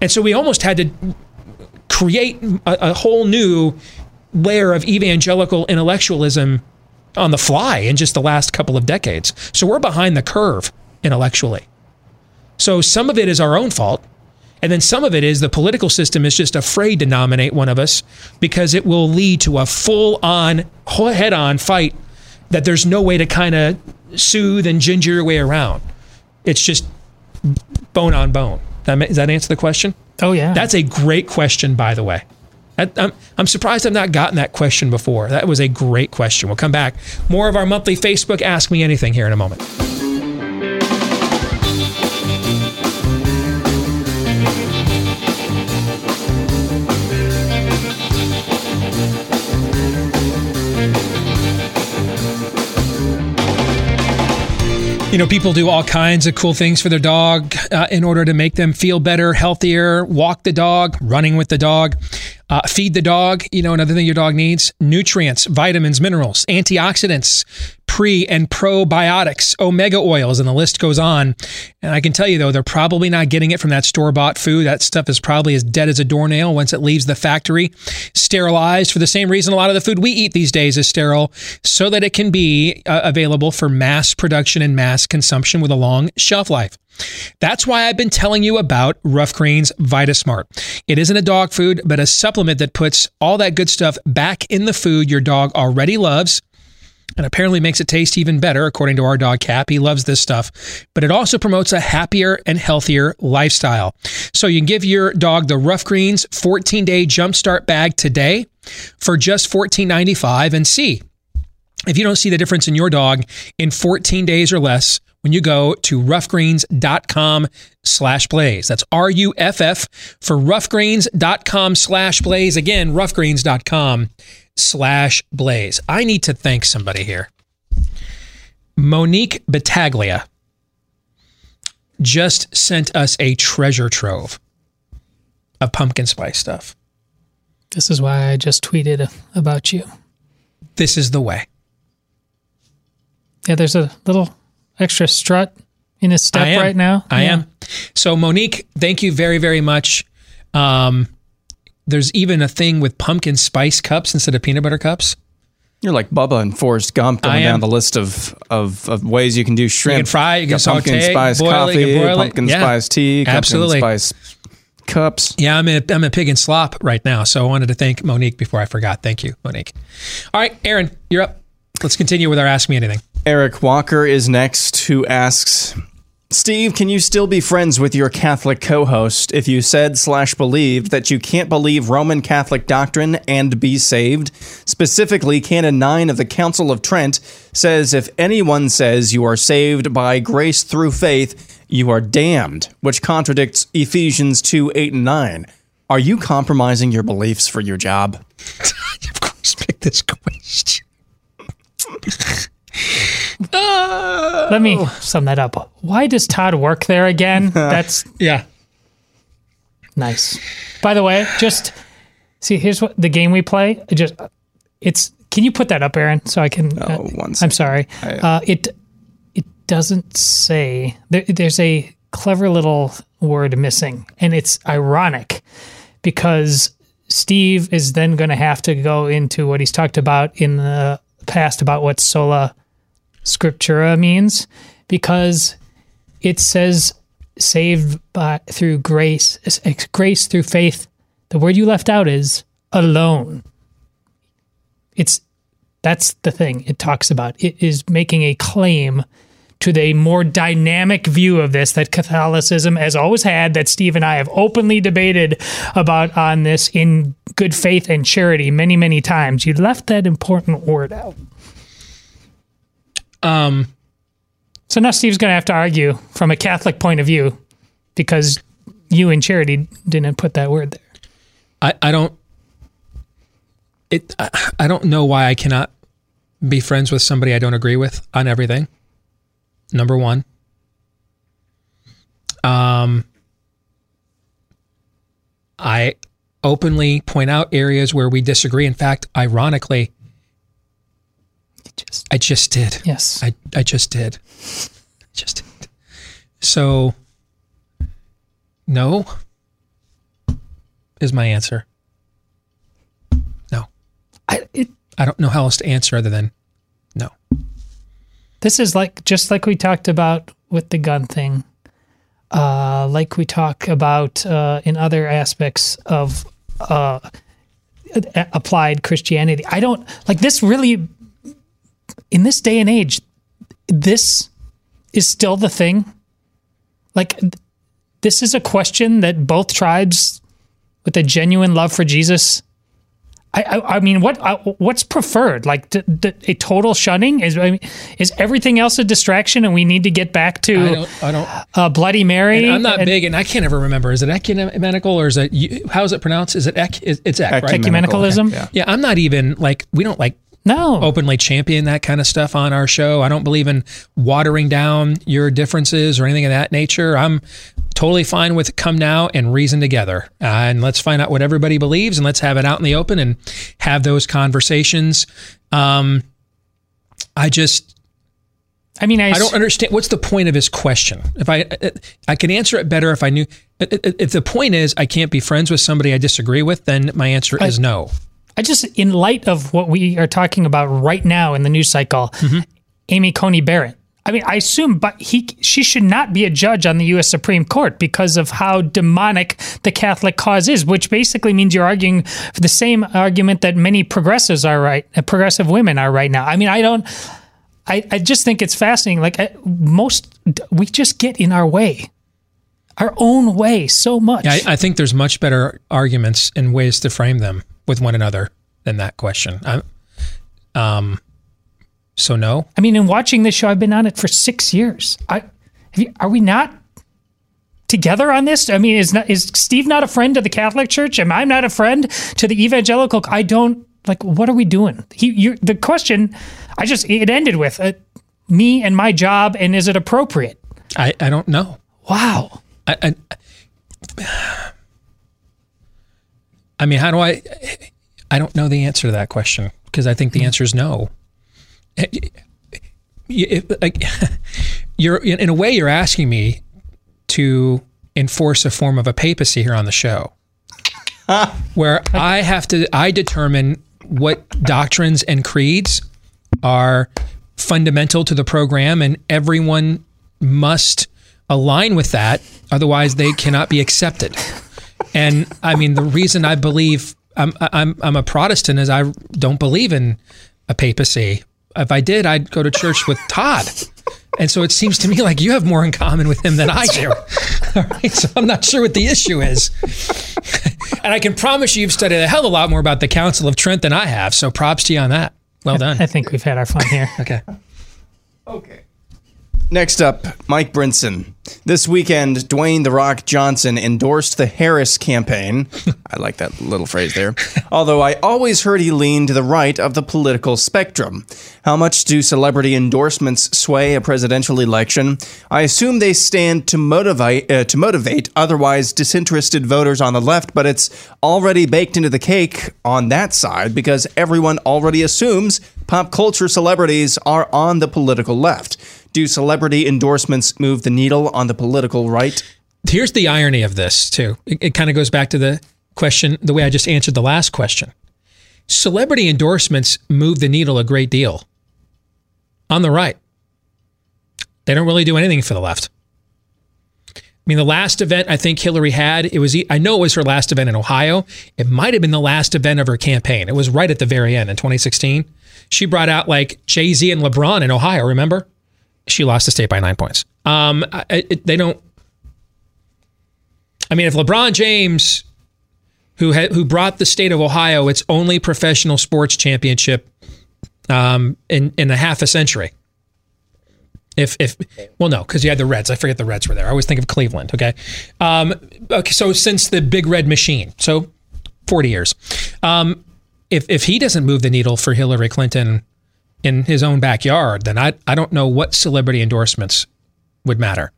and so we almost had to create a, a whole new layer of evangelical intellectualism on the fly in just the last couple of decades. So we're behind the curve intellectually. So some of it is our own fault. And then some of it is the political system is just afraid to nominate one of us because it will lead to a full on, head on fight that there's no way to kind of soothe and ginger your way around. It's just bone on bone. That, does that answer the question? Oh, yeah. That's a great question, by the way. I'm, I'm surprised I've not gotten that question before. That was a great question. We'll come back. More of our monthly Facebook Ask Me Anything here in a moment. You know, people do all kinds of cool things for their dog uh, in order to make them feel better, healthier. Walk the dog, running with the dog, uh, feed the dog. You know, another thing your dog needs nutrients, vitamins, minerals, antioxidants, pre and probiotics, omega oils, and the list goes on. And I can tell you, though, they're probably not getting it from that store bought food. That stuff is probably as dead as a doornail once it leaves the factory, sterilized for the same reason a lot of the food we eat these days is sterile, so that it can be uh, available for mass production and mass consumption with a long shelf life. That's why I've been telling you about Ruff Greens VitaSmart. It isn't a dog food, but a supplement that puts all that good stuff back in the food your dog already loves and apparently makes it taste even better, according to our dog Cap. He loves this stuff, but it also promotes a happier and healthier lifestyle. So you can give your dog the Ruff Greens 14 day jumpstart bag today for just $14.95 and see if you don't see the difference in your dog in 14 days or less when you go to ruffgreens.com slash blaze. That's R-U-F-F for ruffgreens.com slash blaze. Again, ruffgreens.com slash blaze. I need to thank somebody here. Monique Battaglia just sent us a treasure trove of pumpkin spice stuff. This is why I just tweeted about you. This is the way. Yeah, there's a little extra strut in his step am. right now. I Yeah. am. So Monique, thank you very, very much. Um, there's even a thing with pumpkin spice cups instead of peanut butter cups. You're like Bubba and Forrest Gump going down the list of, of, of ways you can do shrimp. You can fry, you can Got pumpkin saute, spice boil it, you coffee, can boil it. pumpkin Yeah. spice tea, Absolutely. pumpkin spice cups. Yeah, I'm a, I'm a pig in slop right now. So I wanted to thank Monique before I forgot. Thank you, Monique. All right, Aaron, you're up. Let's continue with our Ask Me Anything. Eric Walker is next, who asks Steve, can you still be friends with your Catholic co-host if you said slash believed that you can't believe Roman Catholic doctrine and be saved? Specifically, Canon 9 of the Council of Trent says if anyone says you are saved by grace through faith, you are damned, which contradicts Ephesians 2, 8, and 9. Are you compromising your beliefs for your job? of course, pick this question. Let me sum that up. Why does Todd work there again? That's yeah. Nice. By the way, just see here's what the game we play. it Just it's. Can you put that up, Aaron, so I can? uh, Oh, one I'm sorry. Uh, it it doesn't say there, there's a clever little word missing, and it's ironic because Steve is then going to have to go into what he's talked about in the past about what sola scriptura means because it says saved by through grace grace through faith the word you left out is alone it's that's the thing it talks about it is making a claim to the more dynamic view of this that Catholicism has always had, that Steve and I have openly debated about on this in good faith and charity many, many times. You left that important word out. Um, so now Steve's going to have to argue from a Catholic point of view because you and charity didn't put that word there. I, I don't it I, I don't know why I cannot be friends with somebody I don't agree with on everything. Number one. Um I openly point out areas where we disagree. In fact, ironically, I just did. Yes. I, I just did. Just did. So, no is my answer. No. I, it, I don't know how else to answer other than no. This is like just like we talked about with the gun thing, uh, like we talk about uh, in other aspects of uh, applied Christianity. I don't like this really. In this day and age, this is still the thing. Like, this is a question that both tribes, with a genuine love for Jesus, I, I, I mean, what uh, what's preferred? Like d- d- a total shunning is I mean, is everything else a distraction, and we need to get back I to don't. I don't. uh, Bloody Mary. And I'm not and- big, and I can't ever remember. Is it ecumenical or is it? How is it pronounced? Is it ec? It's ec, right? Ecumenicalism? Okay. Yeah. I'm not even like we don't like no openly champion that kind of stuff on our show. I don't believe in watering down your differences or anything of that nature. I'm totally fine with come now and reason together, uh, and let's find out what everybody believes, and let's have it out in the open and have those conversations. Um, I just I mean, I, I don't understand. What's the point of his question? If I, uh, uh, I can answer it better if I knew. Uh, if the point is I can't be friends with somebody I disagree with, then my answer is no. I just, in light of what we are talking about right now in the news cycle, Mm-hmm. Amy Coney Barrett. I mean, I assume, but he, she should not be a judge on the U.S. Supreme Court because of how demonic the Catholic cause is, which basically means you're arguing for the same argument that many progressives are right, uh, progressive women are right now. I mean, I don't. I, I just think it's fascinating. Like I, most, we just get in our way, our own way, so much. Yeah, I, I think there's much better arguments and ways to frame them with one another than that question. I'm, um, so no. I mean, in watching this show, I've been on it for six years. I, have you, are we not together on this? I mean, is not is Steve not a friend to the Catholic Church? Am I not a friend to the evangelical? I don't like. What are we doing? He, you, the question, I just it ended with uh, me and my job, and is it appropriate? I, I don't know. Wow. I, I, I mean, how do I? I don't know the answer to that question because I think the hmm. answer is no. Eh, like, You're in a way you're asking me to enforce a form of a papacy here on the show, where I have to I determine what doctrines and creeds are fundamental to the program, and everyone must align with that, otherwise they cannot be accepted. And I mean, the reason I believe I'm I'm I'm a Protestant is I don't believe in a papacy. If I did, I'd go to church with Todd. And so it seems to me like you have more in common with him than I do. All right, so I'm not sure what the issue is. and I can promise you, you've studied a hell of a lot more about the Council of Trent than I have. So props to you on that. Well done. I think we've had our fun here. Okay. Okay. Next up, Mike Brinson. This weekend, Dwayne The Rock Johnson endorsed the Harris campaign. I like that little phrase there. Although I always heard he leaned to the right of the political spectrum. How much do celebrity endorsements sway a presidential election? I assume they stand to motivate uh, to motivate otherwise disinterested voters on the left, but it's already baked into the cake on that side because everyone already assumes pop culture celebrities are on the political left. Do celebrity endorsements move the needle on the political right? Here's the irony of this, too. It, it kind of goes back to the question, the way I just answered the last question. Celebrity endorsements move the needle a great deal on the right. They don't really do anything for the left. I mean, the last event I think Hillary had, it was, I know it was her last event in Ohio. It might have been the last event of her campaign. It was right at the very end in 2016. She brought out like Jay Z and LeBron in Ohio, remember? She lost the state by nine points. Um, I- they don't. I mean, if LeBron James, who had, who brought the state of Ohio its only professional sports championship um, in in a half a century, if if well no because you had the Reds I forget the Reds were there I always think of Cleveland okay um, okay so since the Big Red Machine so forty years um, if if he doesn't move the needle for Hillary Clinton in his own backyard then I I don't know what celebrity endorsements would matter.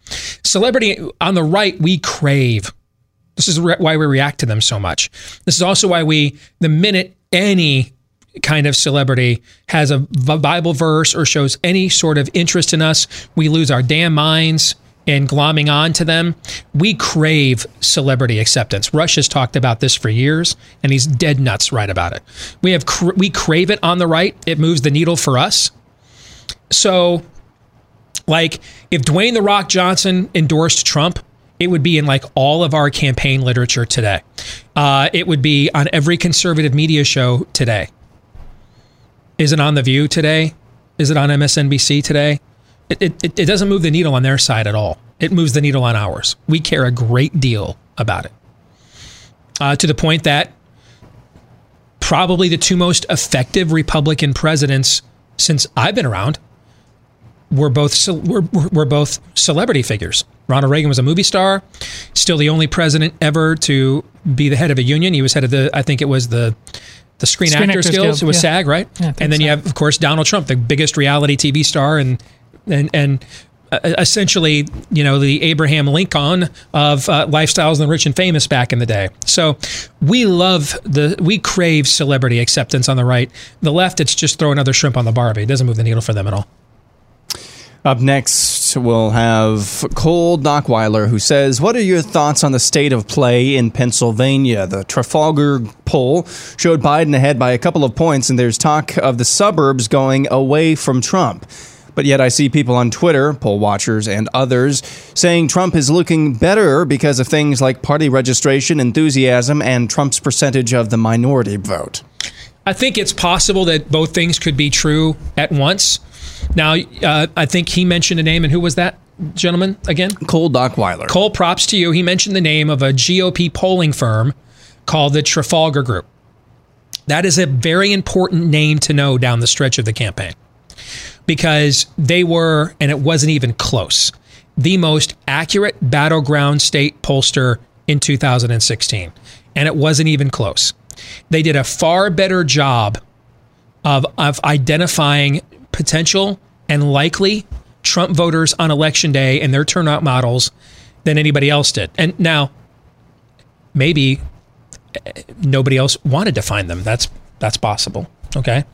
Celebrity on the right we crave. This is re- why we react to them so much. This is also why we the minute any kind of celebrity has a Bible verse or shows any sort of interest in us, we lose our damn minds in glomming on to them. We crave celebrity acceptance. Rush has talked about this for years, and he's dead nuts right about it. We have we crave it on the right. It moves the needle for us. So, like, if Dwayne the Rock Johnson endorsed Trump, it would be in like all of our campaign literature today. Uh, it would be on every conservative media show today. Is it on The View today? Is it on MSNBC today? It, it, it- doesn't move the needle on their side at all. It moves the needle on ours. We care a great deal about it. Uh, to the point that probably the two most effective Republican presidents since I've been around were both were, were both celebrity figures. Ronald Reagan was a movie star, still the only president ever to be the head of a union. He was head of the I think it was the the Screen, Screen Actors, Actors Guild. Guild, It was yeah. SAG, right? Yeah, and then you have, of course, Donald Trump, the biggest reality TV star, and and and uh, essentially, you know, the Abraham Lincoln of uh, lifestyles and the rich and famous back in the day. So we love the we crave celebrity acceptance on the right. The left, it's just throw another shrimp on the barbie. It doesn't move the needle for them at all. Up next, we'll have Cole Knockweiler, who says, What are your thoughts on the state of play in Pennsylvania? The Trafalgar poll showed Biden ahead by a couple of points, and there's talk of the suburbs going away from Trump. But yet, I see people on Twitter, poll watchers and others, saying Trump is looking better because of things like party registration, enthusiasm, and Trump's percentage of the minority vote. I think it's possible that both things could be true at once. Now, uh, I think he mentioned a name, and who was that gentleman again? Cole Dockweiler. Cole, props to you. He mentioned the name of a GOP polling firm called the Trafalgar Group. That is a very important name to know down the stretch of the campaign because they were, and it wasn't even close, the most accurate battleground state pollster in 2016. And it wasn't even close. They did a far better job of, of identifying potential and likely Trump voters on election day and their turnout models than anybody else did. And now, maybe eh, nobody else wanted to find them. That's that's possible. Okay.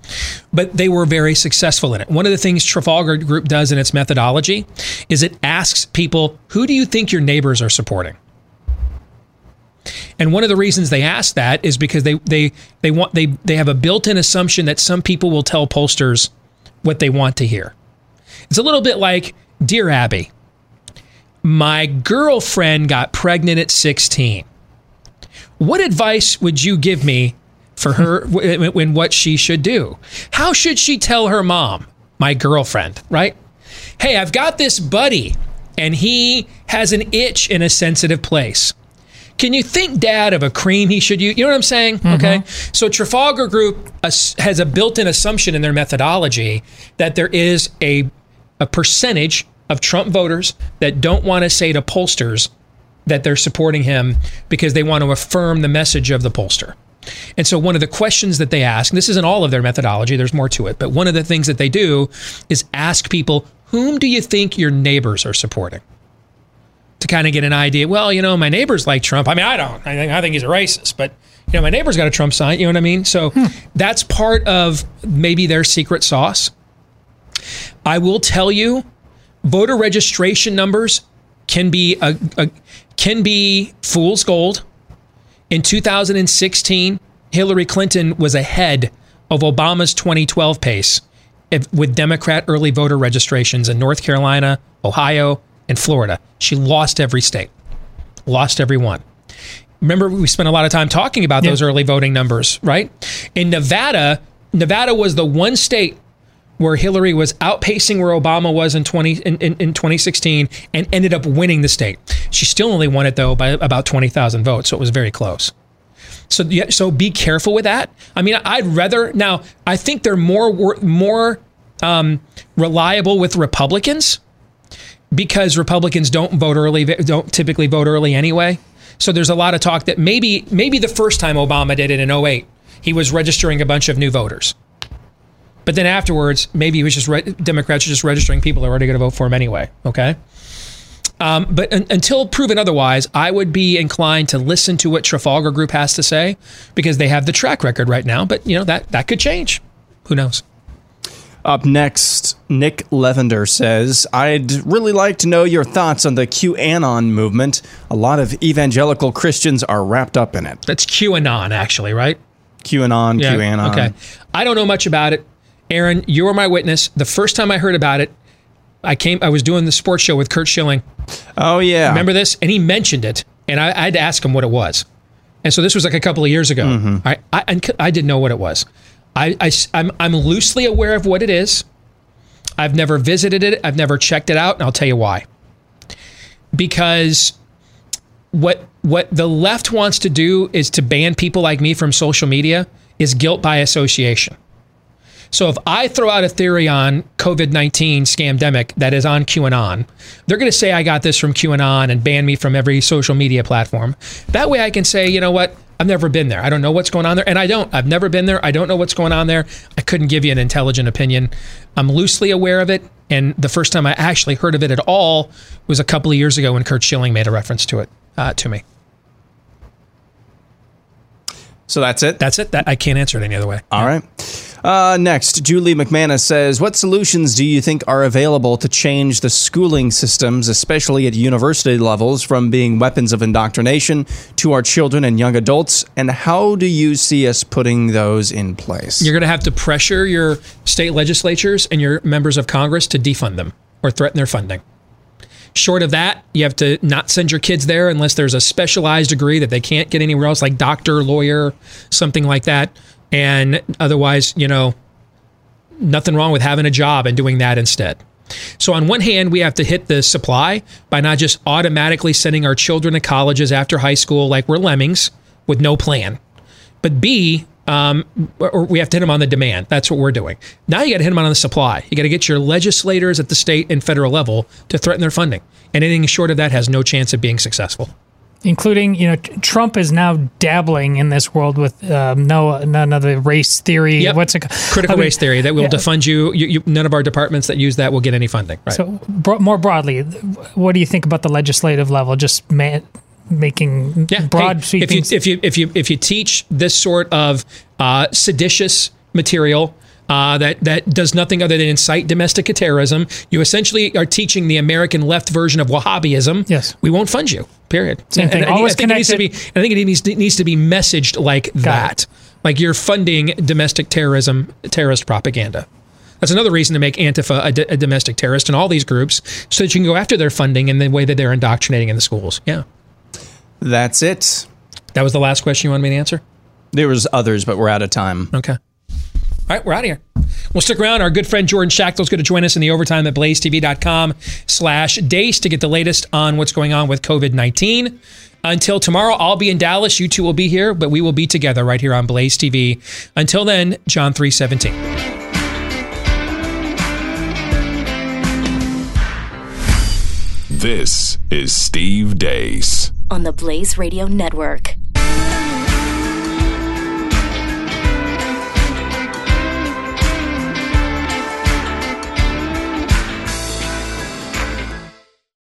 But they were very successful in it. One of the things Trafalgar Group does in its methodology is it asks people, who do you think your neighbors are supporting? And one of the reasons they ask that is because they they they want they they have a built-in assumption that some people will tell pollsters what they want to hear. It's a little bit like Dear Abby, my girlfriend got pregnant at 16. What advice would you give me for her when when what she should do? How should she tell her mom, my girlfriend, right? hey, I've got this buddy and he has an itch in a sensitive place. Can you think, Dad, of a cream he should use? You know what I'm saying? Mm-hmm. Okay. So Trafalgar Group has a built-in assumption in their methodology that there is a a percentage of Trump voters that don't want to say to pollsters that they're supporting him because they want to affirm the message of the pollster. And so one of the questions that they ask, and this isn't all of their methodology, there's more to it, but one of the things that they do is ask people, whom do you think your neighbors are supporting? To kind of get an idea. Well, you know, my neighbors like Trump. I mean, I don't. I think I think he's a racist, but you know, my neighbor's got a Trump sign. You know what I mean? So hmm. that's part of maybe their secret sauce. I will tell you, voter registration numbers can be a, a can be fool's gold. In 2016, Hillary Clinton was ahead of Obama's 2012 pace with Democrat early voter registrations in North Carolina, Ohio, and Florida. She lost every state, lost every one. Remember, we spent a lot of time talking about those early voting numbers, right? In Nevada, Nevada was the one state where Hillary was outpacing where Obama was in 20 in, in, in 2016 and ended up winning the state. She still only won it though by about 20,000 votes, so it was very close. So yeah, so be careful with that. I mean, I'd rather now. I think they're more more um, reliable with Republicans because Republicans don't vote early, don't typically vote early anyway. So there's a lot of talk that maybe maybe the first time Obama did it in 08, he was registering a bunch of new voters. But then afterwards, maybe he was just re- Democrats are just registering people who are already going to vote for him anyway. Okay. Um, but un- until proven otherwise, I would be inclined to listen to what Trafalgar Group has to say because they have the track record right now. But you know that that could change. Who knows? Up next, Nick Levender says, I'd really like to know your thoughts on the QAnon movement. A lot of evangelical Christians are wrapped up in it. That's QAnon, actually, right? QAnon, Yeah, QAnon. Okay. I don't know much about it. Aaron, you were my witness. The first time I heard about it, I came. I was doing the sports show with Curt Schilling. Oh yeah. Remember this? And he mentioned it, and I, I had to ask him what it was. And so this was like a couple of years ago. Mm-hmm. I, I I didn't know what it was. I, I am I'm loosely aware of what it is. I've never visited it. I've never checked it out, and I'll tell you why. Because what what the left wants to do is to ban people like me from social media is guilt by association. So if I throw out a theory on COVID 19 scamdemic that is on QAnon, they're going to say I got this from QAnon and ban me from every social media platform. That way I can say, you know what? I've never been there. I don't know what's going on there. And I don't. I've never been there. I don't know what's going on there. I couldn't give you an intelligent opinion. I'm loosely aware of it. And the first time I actually heard of it at all was a couple of years ago when Curt Schilling made a reference to it uh, to me. So that's it? That's it. That, I can't answer it any other way. All right. Uh, next, Julie McManus says, What solutions do you think are available to change the schooling systems, especially at university levels, from being weapons of indoctrination to our children and young adults? And how do you see us putting those in place? You're going to have to pressure your state legislatures and your members of Congress to defund them or threaten their funding. Short of that, you have to not send your kids there unless there's a specialized degree that they can't get anywhere else, like doctor, lawyer, something like that. And otherwise, you know, nothing wrong with having a job and doing that instead. So, on one hand, we have to hit the supply by not just automatically sending our children to colleges after high school like we're lemmings with no plan. But B, um, we have to hit them on the demand. That's what we're doing. Now you got to hit them on the supply. You got to get your legislators at the state and federal level to threaten their funding. And anything short of that has no chance of being successful. Including you know Trump is now dabbling in this world with um, no none of the race theory. Yep. What's it? Critical I mean, race theory that will yeah. defund you. You, you. None of our departments that use that will get any funding. Right. So bro- more broadly, what do you think about the legislative level? Just ma- making broad Hey, if you if you if you if you teach this sort of uh, seditious material uh, that that does nothing other than incite domestic terrorism, you essentially are teaching the American left version of Wahhabism. Yes, we won't fund you. Period. Same thing. And I, Always think it needs to be. I think it needs to, needs to be messaged like that. Like you're funding domestic terrorism, terrorist propaganda. That's another reason to make Antifa a, d- a domestic terrorist and all these groups, so that you can go after their funding and the way that they're indoctrinating in the schools. Yeah. That's it. That was the last question you wanted me to answer? There was others, but we're out of time. Okay. All All right, we're out of here. We'll stick around. Our good friend Jordan Schachtel's going to join us in the overtime at blazetv.com slash deace to get the latest on what's going on with COVID-19. Until tomorrow, I'll be in Dallas. You two will be here, but we will be together right here on Blaze TV. Until then, John 317. This is Steve Deace. on the Blaze Radio Network.